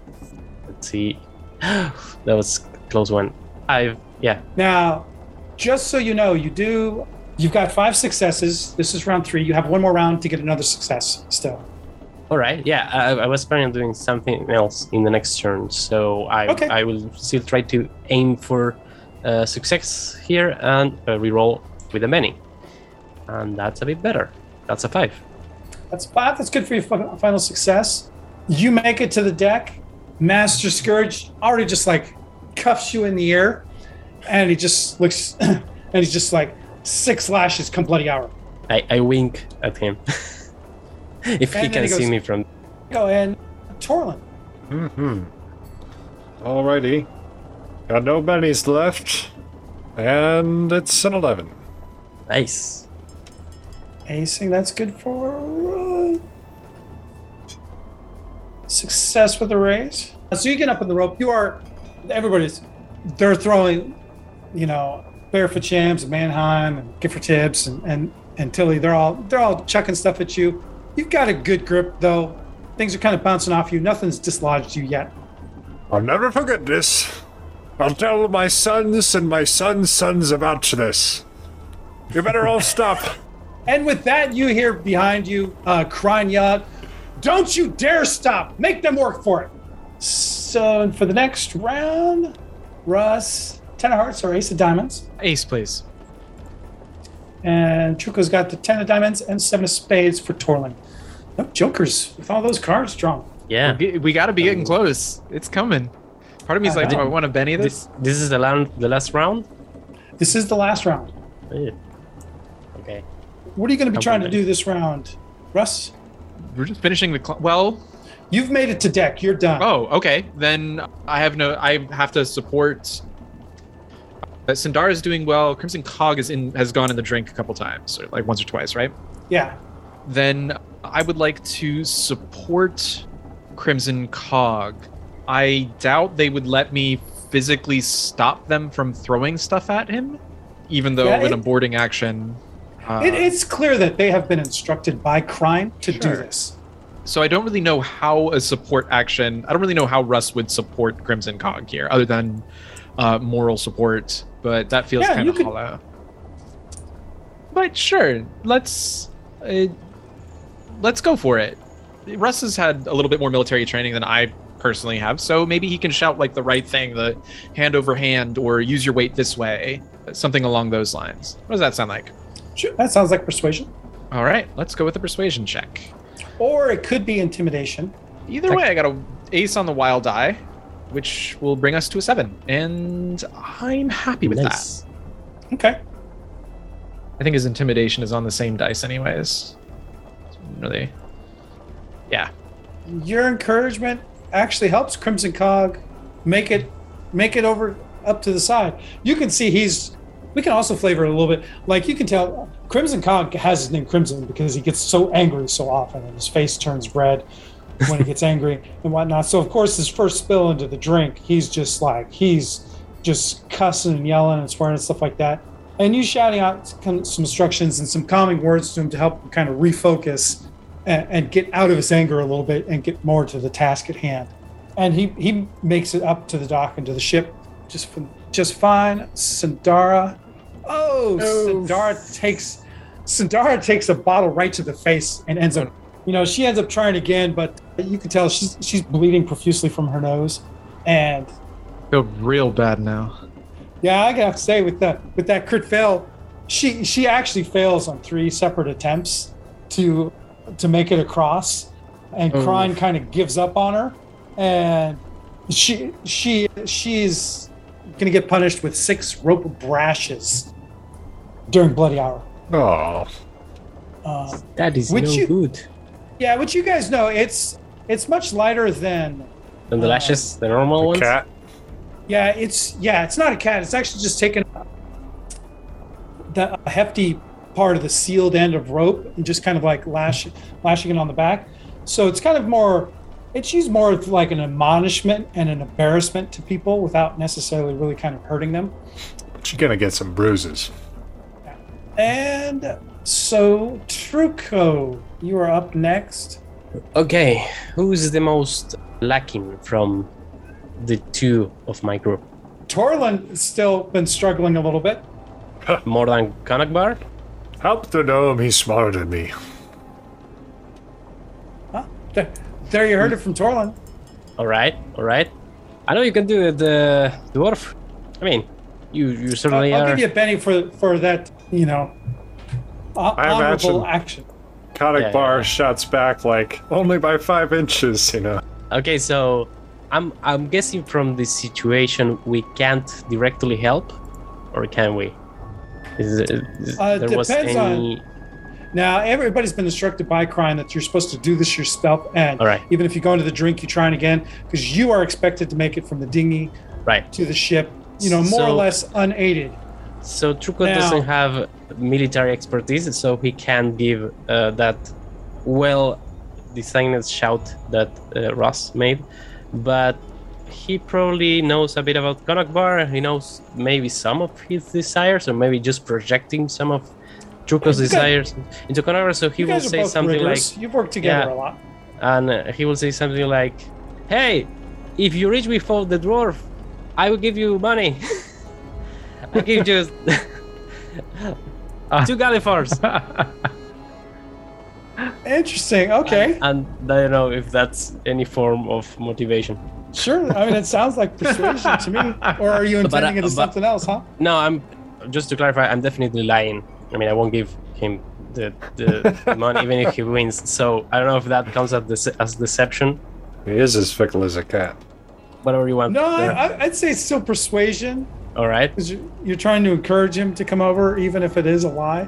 Let's see. <gasps> that was a close one. I've Yeah. Now, just so you know, you do You've got five successes. This is round three. You have one more round to get another success still. All right. Yeah, I, I was planning on doing something else in the next turn, so I Okay. I will still try to aim for uh, success here and uh, reroll with a many, and that's a bit better. That's a five. That's five. That's good for your final success. You make it to the deck. Master Scourge already just like cuffs you in the air, and he just looks, <clears throat> and he's just like six lashes come bloody hour. I, I wink at him. <laughs> if he And then can he see goes- me from Go and Torlin. Mm-hmm. Alrighty. Got no bennies left. And it's an 11. nice. Acing, that's good for uh, success with the raise. So you get up on the rope. You are, everybody's, they're throwing, you know, barefoot champs and Mannheim and Gifford Tibbs and, and, and Tilly. They're all, they're all chucking stuff at you. You've got a good grip though. Things are kind of bouncing off you. Nothing's dislodged you yet. I'll never forget this. I'll tell my sons and my sons' sons about this. You better all <laughs> stop. And with that, you hear behind you uh, crying out, Don't you dare stop! Make them work for it! So for the next round, Russ, Ten of Hearts or Ace of Diamonds. Ace, please. And Truco's got the Ten of Diamonds and Seven of Spades for Torlin. No oh, jokers with all those cards drawn. Yeah. We, we got to be getting um, close. It's coming. Part of me is like, do I want to Benny this? This, this is the land, the last round. This is the last round. Okay. What are you going to be Couple trying to do this round, Russ? We're just finishing the. Cl- well, You've made it to deck. You're done. oh, okay. Then I have no. I have to support. Uh, Sindar is doing well. Crimson Cog is in has gone in the drink a couple times, or like once or twice, right? Yeah. Then I would like to support Crimson Cog. I doubt they would let me physically stop them from throwing stuff at him, even though Yeah, in a boarding action. Uh, It, it's clear that they have been instructed by Crine to do this. So I don't really know how a support action. I don't really know how Russ would support Crimson Cog here, other than uh, moral support. But that feels Yeah, kind you of could- hollow. But sure, let's uh, let's go for it. Russ has had a little bit more military training than I personally have, so maybe he can shout like the right thing, the hand over hand, or use your weight this way, something along those lines. What does that sound like? Sure, that sounds like persuasion. All right, let's go with the persuasion check. Or it could be intimidation. Either way, I got a ace on the wild die, which will bring us to a seven, and I'm happy with Nice. Okay. I think his intimidation is on the same dice, anyways. Really, yeah. Your encouragement actually helps Crimson Cog make it make it over up to the side. You can see he's we can also flavor it a little bit. Like you can tell Crimson Cog has his name Crimson because he gets so angry so often and his face turns red when he gets angry and whatnot. So of course his first spill into the drink, he's just like he's just cussing and yelling and swearing and stuff like that. And you shouting out some instructions and some calming words to him to help him kind of refocus and, and get out of his anger a little bit and get more to the task at hand. And he he makes it up to the dock and to the ship just just fine. Sandara, oh, oh. Sandara takes Sandara takes a bottle right to the face and ends up, you know, she ends up trying again, but you can tell she's she's bleeding profusely from her nose, and Feel real bad now. yeah, I have to say with that with that crit fail, she she actually fails on three separate attempts to to make it across, and Oh. Crine kind of gives up on her, and she she she's gonna get punished with six rope brashes during bloody hour. Oh, Uh, That is Would no you- good. Yeah, which you guys know, it's it's much lighter than And the Uh, lashes, the normal the ones. cat. Yeah, it's yeah, it's not a cat. It's actually just taking the a hefty part of the sealed end of rope and just kind of like lash lashing it on the back. So it's kind of more it's used more of like an admonishment and an embarrassment to people without necessarily really kind of hurting them. But you're gonna get some bruises. And so Truco, you are up next. Okay, who's the most lacking from the two of my group? Torlin still been struggling a little bit. More than Kanakbar? Help the gnome, he's smarter than me. Huh? There, there you heard it from Torlin. All right, all right. I know you can do it, uh, dwarf. I mean, you you I'll, certainly I'll are. give you a Benny for for that, you know, ho- I honorable imagine- action. Conic Yeah, Bar yeah. shouts back like, only by five inches, you know. Okay, so I'm I'm guessing from this situation we can't directly help, or can we? Is, is Uh, there was depends on- any? Now, everybody's been instructed by Crine that you're supposed to do this yourself, and All right. even if you go into the drink, you try it again because you are expected to make it from the dinghy Right. to the ship, you know, more or less unaided. So Truco Now- doesn't have military expertise, so he can give uh, that well designed shout that uh, Ross made, but he probably knows a bit about Konakbar. He knows maybe some of his desires, or maybe just projecting some of guys- desires into Konakbar. So he will say something like. You've worked together Yeah. a lot. and uh, he will say something like, "Hey, if you reach before the dwarf, I will give you money. <laughs> I'll give you two galifars." <laughs> Interesting. Okay. And I don't know if that's any form of motivation. Sure. I mean, it sounds like <laughs> persuasion to me. Or are you But, uh, intending it as but- something else, huh? No, I'm just to clarify. I'm definitely lying. I mean, I won't give him the the, the <laughs> money even if he wins. So I don't know if that counts as dece- as deception. He is as fickle as a cat. Whatever you want. No, there. I, I- I'd say it's still persuasion All right, you're, you're trying to encourage him to come over, even if it is a lie.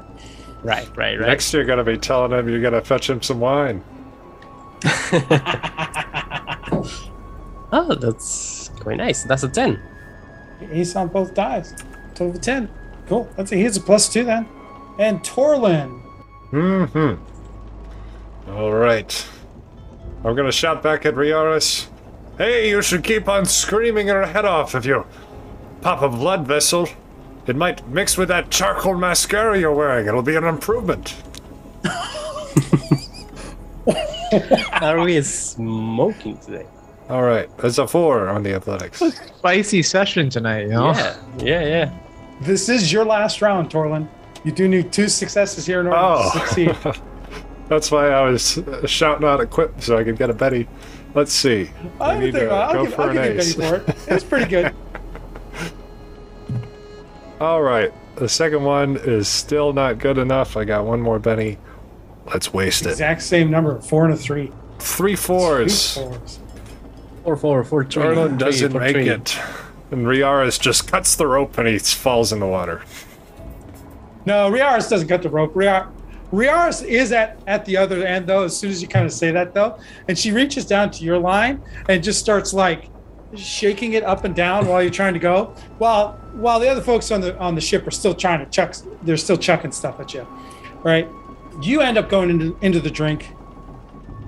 right, right, right. Next you're gonna be telling him you're gonna fetch him some wine. <laughs> Oh, that's quite nice. That's a ten. Ace on both dies. Total of 10. Cool. That's a, he's a plus two then. And Torlin. Mm-hmm. All right. I'm gonna shout back at Rarius. Hey, you should keep on screaming her head off if you pop a blood vessel. It might mix with that charcoal mascara you're wearing. It'll be an improvement. <laughs> Are we smoking today? All right. That's a four on the athletics. Spicy session tonight, you know? Yeah, yeah, yeah. This is your last round, Torlin. You do need two successes here in order Oh. to succeed. <laughs> That's why I was uh, shouting out equip so I could get a Benny. Let's see. I need think to I'll, go give, for I'll an you a ace. penny for it. It was pretty good. <laughs> All right. The second one is still not good enough. I got one more Benny. Let's waste it. Exact same number, four and a three. Three Two fours. fours. Four, four, four, three. Jordan doesn't four, make three. it. And Rarius just cuts the rope and he falls in the water. No, Rarius doesn't cut the rope. Riar, Rarius is at, at the other end, though, as soon as you kind of say that, though. And she reaches down to your line and just starts like shaking it up and down while you're trying to go. While while the other folks on the on the ship are still trying to chuck, they're still chucking stuff at you, right? You end up going into into the drink,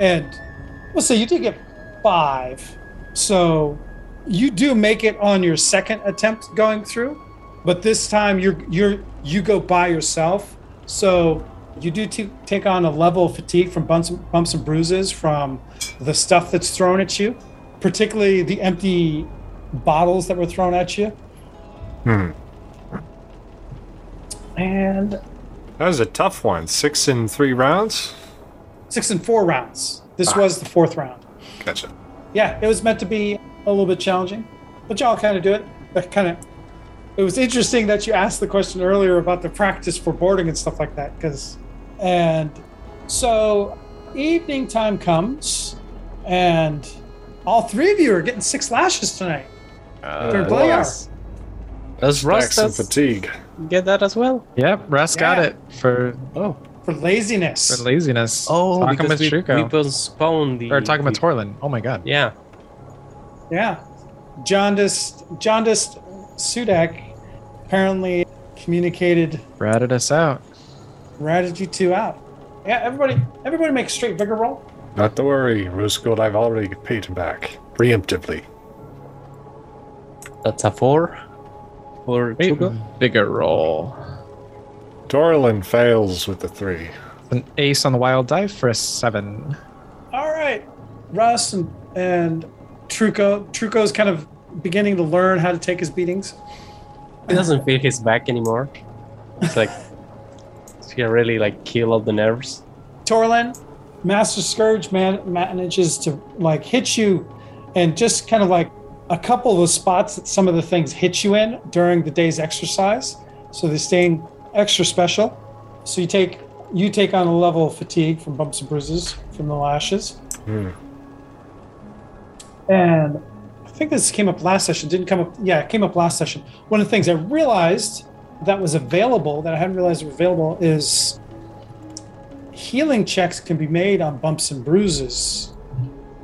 and let's say you did get five, so you do make it on your second attempt going through but this time you're you're you go by yourself so you do t- take on a level of fatigue from bumps, bumps and bruises from the stuff that's thrown at you particularly the empty bottles that were thrown at you Hmm. and That was a tough one. Six in three rounds? six and four rounds this Ah. was the fourth round Gotcha. yeah it was meant to be a little bit challenging but y'all kind of do it that kind of it was interesting that you asked the question earlier about the practice for boarding and stuff like that because and so evening time comes and all three of you are getting six lashes tonight uh, They're play hour. Does Back Ross some fatigue. get that as well? Yep, Russ got it for, Oh, for laziness for laziness. oh, talking because with we, Truco. we postponed the. or talking about the- Torlin. Oh my god. Yeah. yeah jaundiced jaundiced sudak apparently communicated Ratted us out. ratted you two out yeah everybody everybody make a straight vigor roll Not to worry, Rooskold. I've already paid him back. Preemptively. That's a four. For Wait, mm-hmm. bigger roll. Torlin fails with the three. An ace on the wild die for a seven. All right, Russ and and Truco. Truco's kind of beginning to learn how to take his beatings. He doesn't feel his back anymore. It's like <laughs> to really like kill all the nerves. Torlin, Master Scourge man manages to like hit you, and just kind of like a couple of the spots that some of the things hit you in during the day's exercise. So they're staying extra special. So you take you take on a level of fatigue from bumps and bruises from the lashes. Hmm. And I think this came up last session. Didn't come up. Yeah, it came up last session. One of the things I realized that was available that I hadn't realized was available is healing checks can be made on bumps and bruises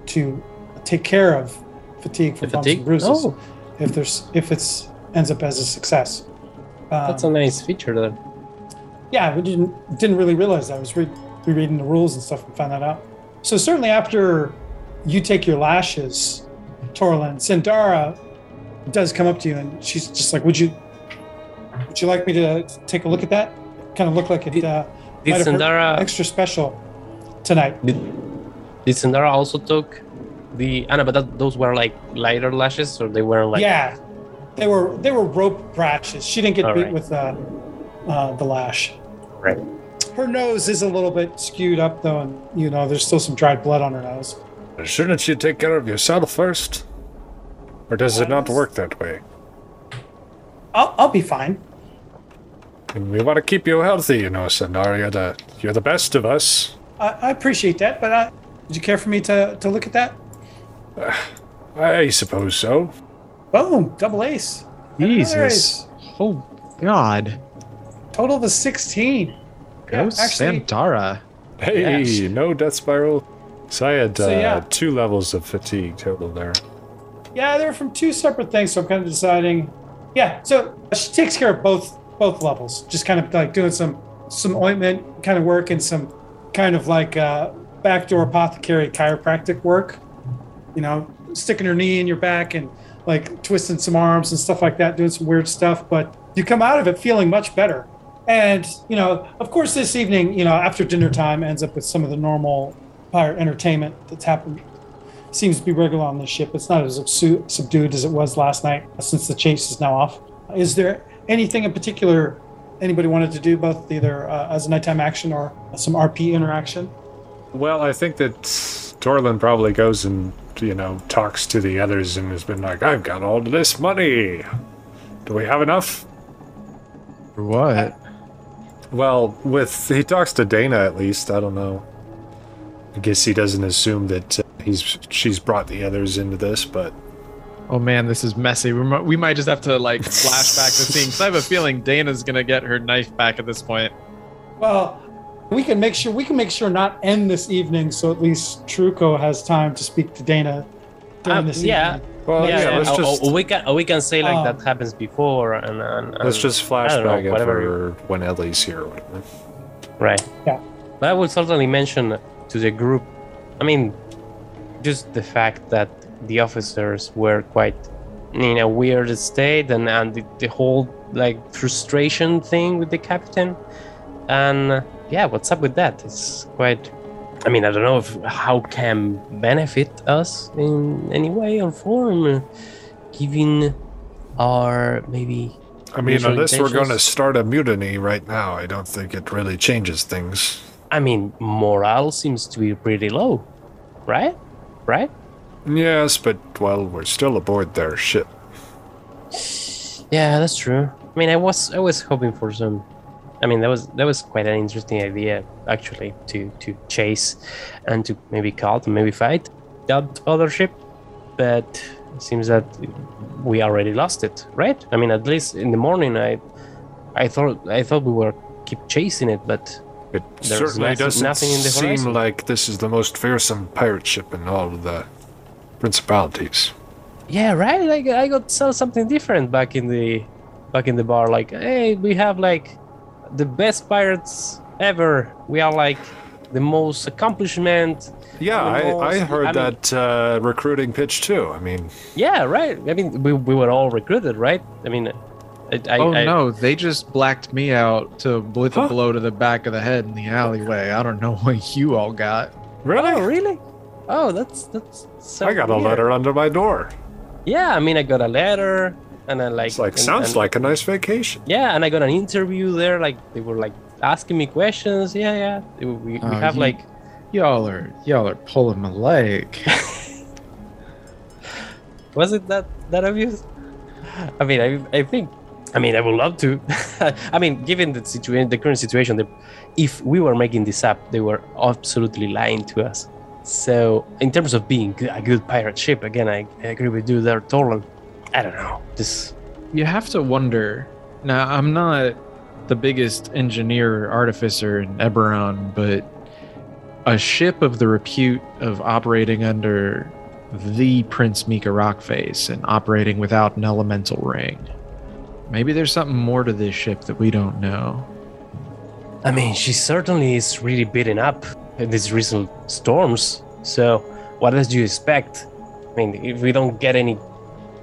to take care of fatigue from The bumps fatigue? and bruises Oh. if there's if it's ends up as a success. Um, That's a nice feature there. yeah, we didn't didn't really realize that. I was re- rereading the rules and stuff and found that out. So certainly after you take your lashes, Torlin, Sandara does come up to you and she's just like, "Would you would you like me to take a look at that?" Kind of look like it uh, Did might have hurt Sandara extra special tonight. did, did Sandara also took the Anna, but that, those were like lighter lashes, or they weren't like yeah, they were they were rope lashes. She didn't get All beat right. with uh, uh, the lash. right? Her nose is a little bit skewed up though, and you know there's still some dried blood on her nose. Shouldn't you take care of yourself first? Or does it not work that way? I'll, I'll be fine. And we want to keep you healthy, you know, Sandar. You're the, you're the best of us. I, I appreciate that, but uh, would you care for me to, to look at that? <sighs> I suppose so. Boom, double ace. Jesus. ace. Oh God. Total of a 16. Go Yeah, actually- Sandara. Hey, Yes. no death spiral. So I had uh, yeah. two levels of fatigue total there. Yeah, they're from two separate things, so I'm kind of deciding. Yeah, so she takes care of both both levels, just kind of like doing some some ointment kind of work and some kind of like uh, backdoor apothecary chiropractic work. You know, sticking her knee in your back and like twisting some arms and stuff like that, doing some weird stuff. But you come out of it feeling much better. And you know, of course, this evening, you know, after dinner time, ends up with some of the normal pirate entertainment that's happened seems to be regular on this ship. It's not as subdued as it was last night since the chase is now off. Is there anything in particular anybody wanted to do, both either uh, as a nighttime action or some RP interaction? Well, I think that Torlin probably goes and, you know, talks to the others and has been like, I've got all this money. Do we have enough? For what? Well, with he talks to Dana at least. I don't know. I guess he doesn't assume that uh, he's she's brought the others into this, but Oh man, this is messy. We might, we might just have to like flash back the scene because I have a feeling Dana's gonna get her knife back at this point. Well, we can make sure we can make sure not end this evening, so at least Truco has time to speak to Dana during Um, this yeah. evening. well, yeah, yeah. yeah. let's just or we can or we can say like Um, that happens before and, and, and let's just I don't know, flashback it whatever. for when Ellie's here or whatever. Right. Yeah. But I would certainly mention to the group, I mean, just the fact that the officers were quite in a weird state and, and the, the whole like frustration thing with the captain. And uh, yeah, what's up with that? It's quite. I mean, I don't know if how can benefit us in any way or form, given our maybe I mean, unless we're going to start a mutiny right now, I don't think it really changes things. I mean, morale seems to be pretty low, right? Right? Yes, but well, we're still aboard their ship. Yeah, that's true. I mean, I was I was hoping for some. I mean, that was that was quite an interesting idea actually to to chase and to maybe call and maybe fight that other ship, but it seems that we already lost it, right? I mean, at least in the morning, I I thought I thought we were keep chasing it, but It There's certainly nothing- doesn't nothing in the seem horizon. like this is the most fearsome pirate ship in all of the principalities. Yeah, right. Like I got saw something different back in the back in the bar. Like, hey, we have like the best pirates ever. We are like the most accomplishment. Yeah, I, I heard I mean- that uh, recruiting pitch too. I mean, Yeah, right. I mean, we, we were all recruited, right? I mean, I, I, oh I, no, they just blacked me out to with Huh? a blow to the back of the head in the alleyway. I don't know <laughs> what you all got. really? Oh, really? Oh, that's that's. So I got a letter under my door. Yeah, I mean, I got a letter, and then like. It's like and- sounds and- like a nice vacation. Yeah, and I got an interview there. Like they were like asking me questions. Yeah, yeah. We, we Oh, have you- like Y'all are y'all are pulling my leg. <laughs> Was it that that obvious? I mean, I, I think, I mean, I would love to. <laughs> I mean, given the situation, the current situation, the, if we were making this up, they were absolutely lying to us. So, in terms of being a good pirate ship, again, I, I agree with you there, Torlin. I don't know. This, you have to wonder. Now, I'm not the biggest engineer or artificer in Eberron, but a ship of the repute of operating under the Prince Mika Rockface and operating without an elemental ring. Maybe there's something more to this ship that we don't know. I mean, she certainly is really beaten up in these recent storms. So, what else do you expect? I mean, if we don't get any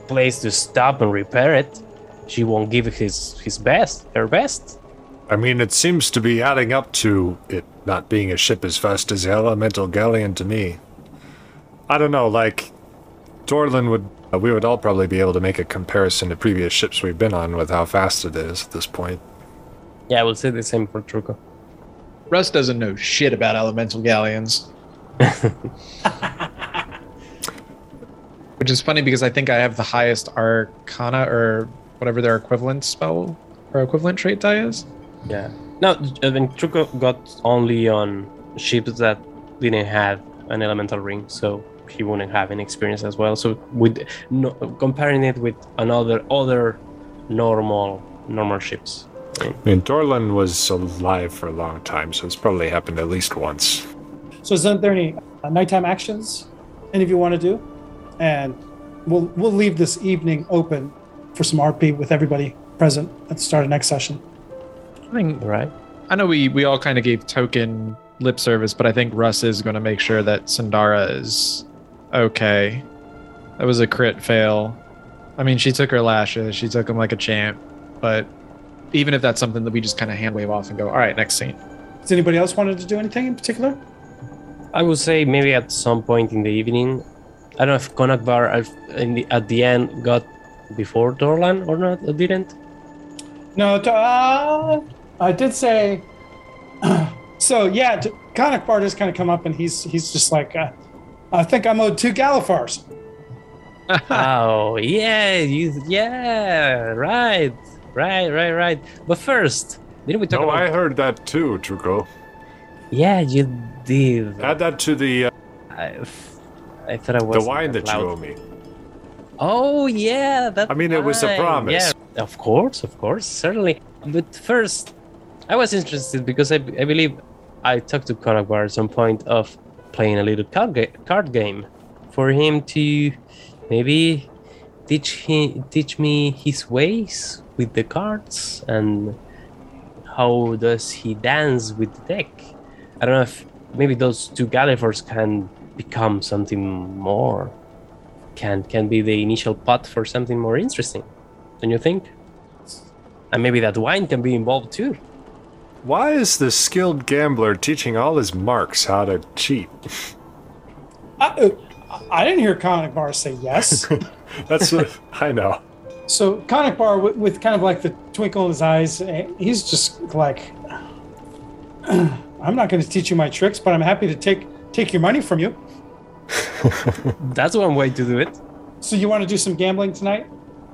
place to stop and repair it, she won't give his his best, her best. I mean, it seems to be adding up to it not being a ship as fast as the Elemental Galleon to me. I don't know, like, Torlin would. Uh, we would all probably be able to make a comparison to previous ships we've been on with how fast it is at this point. Yeah, I will say the same for Truco. Russ doesn't know shit about elemental galleons. <laughs> Which is funny because I think I have the highest arcana or whatever their equivalent spell or equivalent trait die is. Yeah. No, I mean, Truco got only on ships that didn't have an elemental ring, so he wouldn't have any experience as well. So, with no, comparing it with another other normal normal ships, I mean, Torlin was alive for a long time, so it's probably happened at least once. So, isn't there any uh, nighttime actions any of you want to do? And we'll we'll leave this evening open for some RP with everybody present at the start of next session. I think right? I know we we all kind of gave token lip service, but I think Russ is going to make sure that Sandara is okay. That was a crit fail. I mean, she took her lashes, she took them like a champ, but even if that's something that we just kind of hand wave off and go, all right, next scene. Does anybody else wanted to do anything in particular? I would say maybe at some point in the evening. I don't know if Konakbar in the, at the end got before Torlin or not. Or didn't. No, t- uh, I did say. <clears throat> so yeah, t- just kind of come up, and he's he's just like, uh, I think I'm owed two Galifars. <laughs> <laughs> oh yeah, you yeah right right right right. But first, didn't we talk No, about? I heard that too, Truco. Yeah, you did. Add that to the uh, I, I thought I was the wine that you owe me. Oh yeah, that. I mean, it was a promise. Yeah, of course, of course, certainly. But first, I was interested because I, I believe I talked to Konakbar at some point of playing a little card, ga- card game for him to maybe teach him teach me his ways with the cards and how does he dance with the deck. I don't know if maybe those two Galifars can become something more can can be the initial pot for something more interesting don't you think and maybe that wine can be involved too Why is the skilled gambler teaching all his marks how to cheat? I, uh, I didn't hear Konakbar say yes. <laughs> That's what <laughs> I know. so Konakbar, with, with kind of like the twinkle in his eyes, eh, he's just like, <clears throat> I'm not going to teach you my tricks, but I'm happy to take take your money from you. <laughs> that's one way to do it So you want to do some gambling tonight?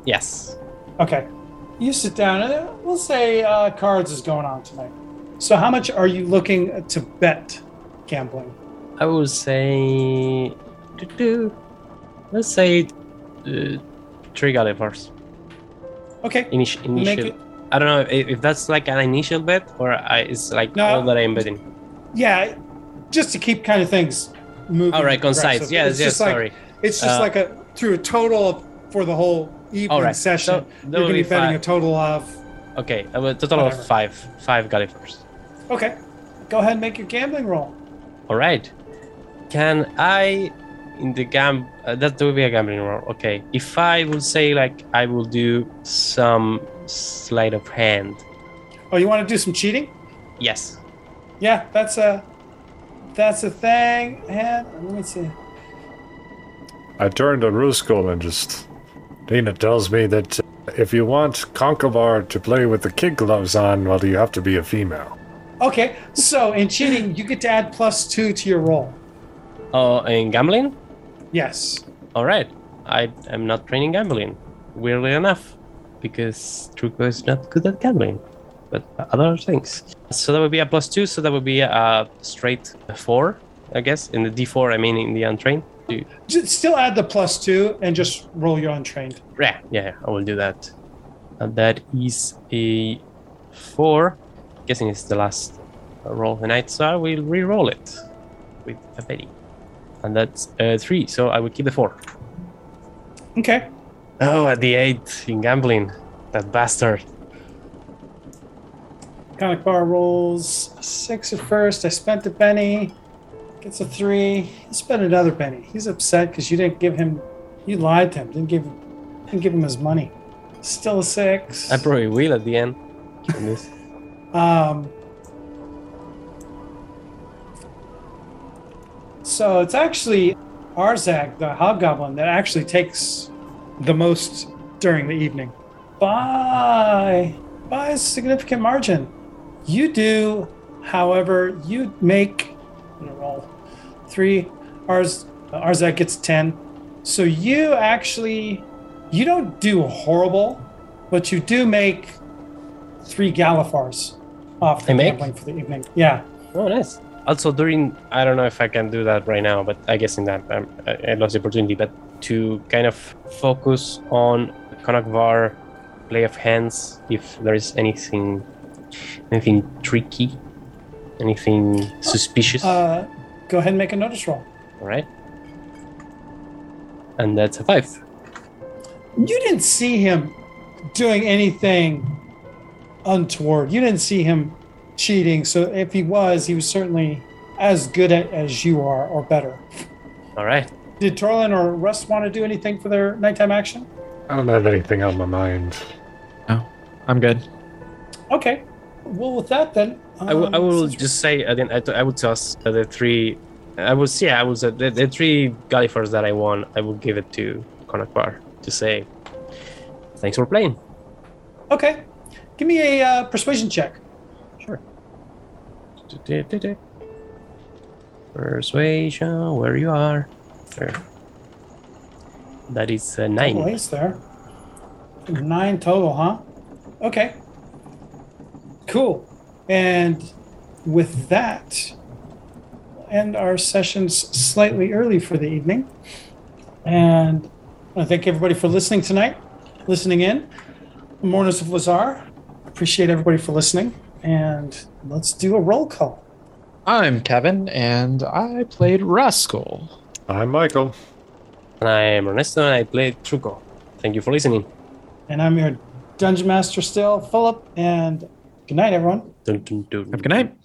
yes Okay. You sit down. and We'll say uh, cards is going on tonight. So how much are you looking to bet gambling? i would say let's say uh, three Galifars. Okay. Initi- Make initial it- i don't know if, if that's like an initial bet or I, it's like No. all that i'm betting Yeah, just to keep kind of things moving. all right concise yes It's yes just like- sorry It's just Uh, like a through a total for the whole evening right, session. so you're going to be be betting five. a total of. okay a total Whatever. of five five Galifars. Okay, go ahead and make your gambling roll. All right. Can I, in the gam, uh, that will be a gambling roll. Okay. If I would say like I will do some sleight of hand. Oh, you want to do some cheating? Yes. Yeah, that's a that's a thing. And let me see. I turned to Ruskul and just. Dina tells me that uh, if you want Konakbar to play with the kid gloves on, well, you have to be a female. Okay, so in cheating, you get to add plus two to your roll. Oh, in gambling? Yes. All right. I am not training gambling, weirdly enough, because Truco is not good at gambling, but other things. So that would be a plus two. So that would be a straight four, I guess. In the D4, I mean in the untrained. You- J- Still add the plus two and just roll your untrained. Yeah, yeah, I will do that. And that is a four. I'm Guessing it's the last roll of the night, so I will re-roll it with a Benny. And that's uh, three, so I will keep the four. Okay. Oh, at the eight in gambling. That bastard. Konakbar rolls six at first. I spent a Benny. Gets a three. He spent another Benny. He's upset because you didn't give him. You lied to him. Didn't give. Didn't give him his money. Still a six. I probably will at the end. Um, so it's actually Arzak, the hobgoblin, that actually takes the most during the evening by by a significant margin. You do, however, you make I'm gonna roll three. Arz Arzak gets ten. So you actually you don't do horrible, but you do make three Galifars off the I make? gambling for the evening. Yeah. Oh, nice. Also, during I don't know if I can do that right now, but I guess in that um, I, lost the opportunity. But to kind of focus on Konakbar play of hands, if there is anything, anything tricky, anything suspicious, Uh, go ahead and make a notice roll. all right? And that's a five. You didn't see him doing anything untoward. You didn't see him cheating. So if he was, he was certainly as good at as you are or better. All right. Did Torlin or Russ want to do anything for their nighttime action? I don't have anything on my mind. No, I'm good. Okay. Well, with that then, I will, um, will just say I, I, I would toss uh, the three. I was yeah I was uh, the, the three Galifars that I won. I will give it to Konakbar to say thanks for playing. Okay. Give me a uh, persuasion check. Persuasion, where you are. There. That is uh, nine. There. Nine total, huh? Okay. Cool. And with that, we'll end our sessions slightly early for the evening. And I thank everybody for listening tonight, listening in. Mourners of Lhazaar. Appreciate everybody for listening. And let's do a roll call. I'm Kevin, and I played Rascal. I'm Michael. And I am Ernesto and I played Truco. Thank you for listening. And I'm your Dungeon Master still, Philip. And good night, everyone. Dun, dun, dun. Have a good night.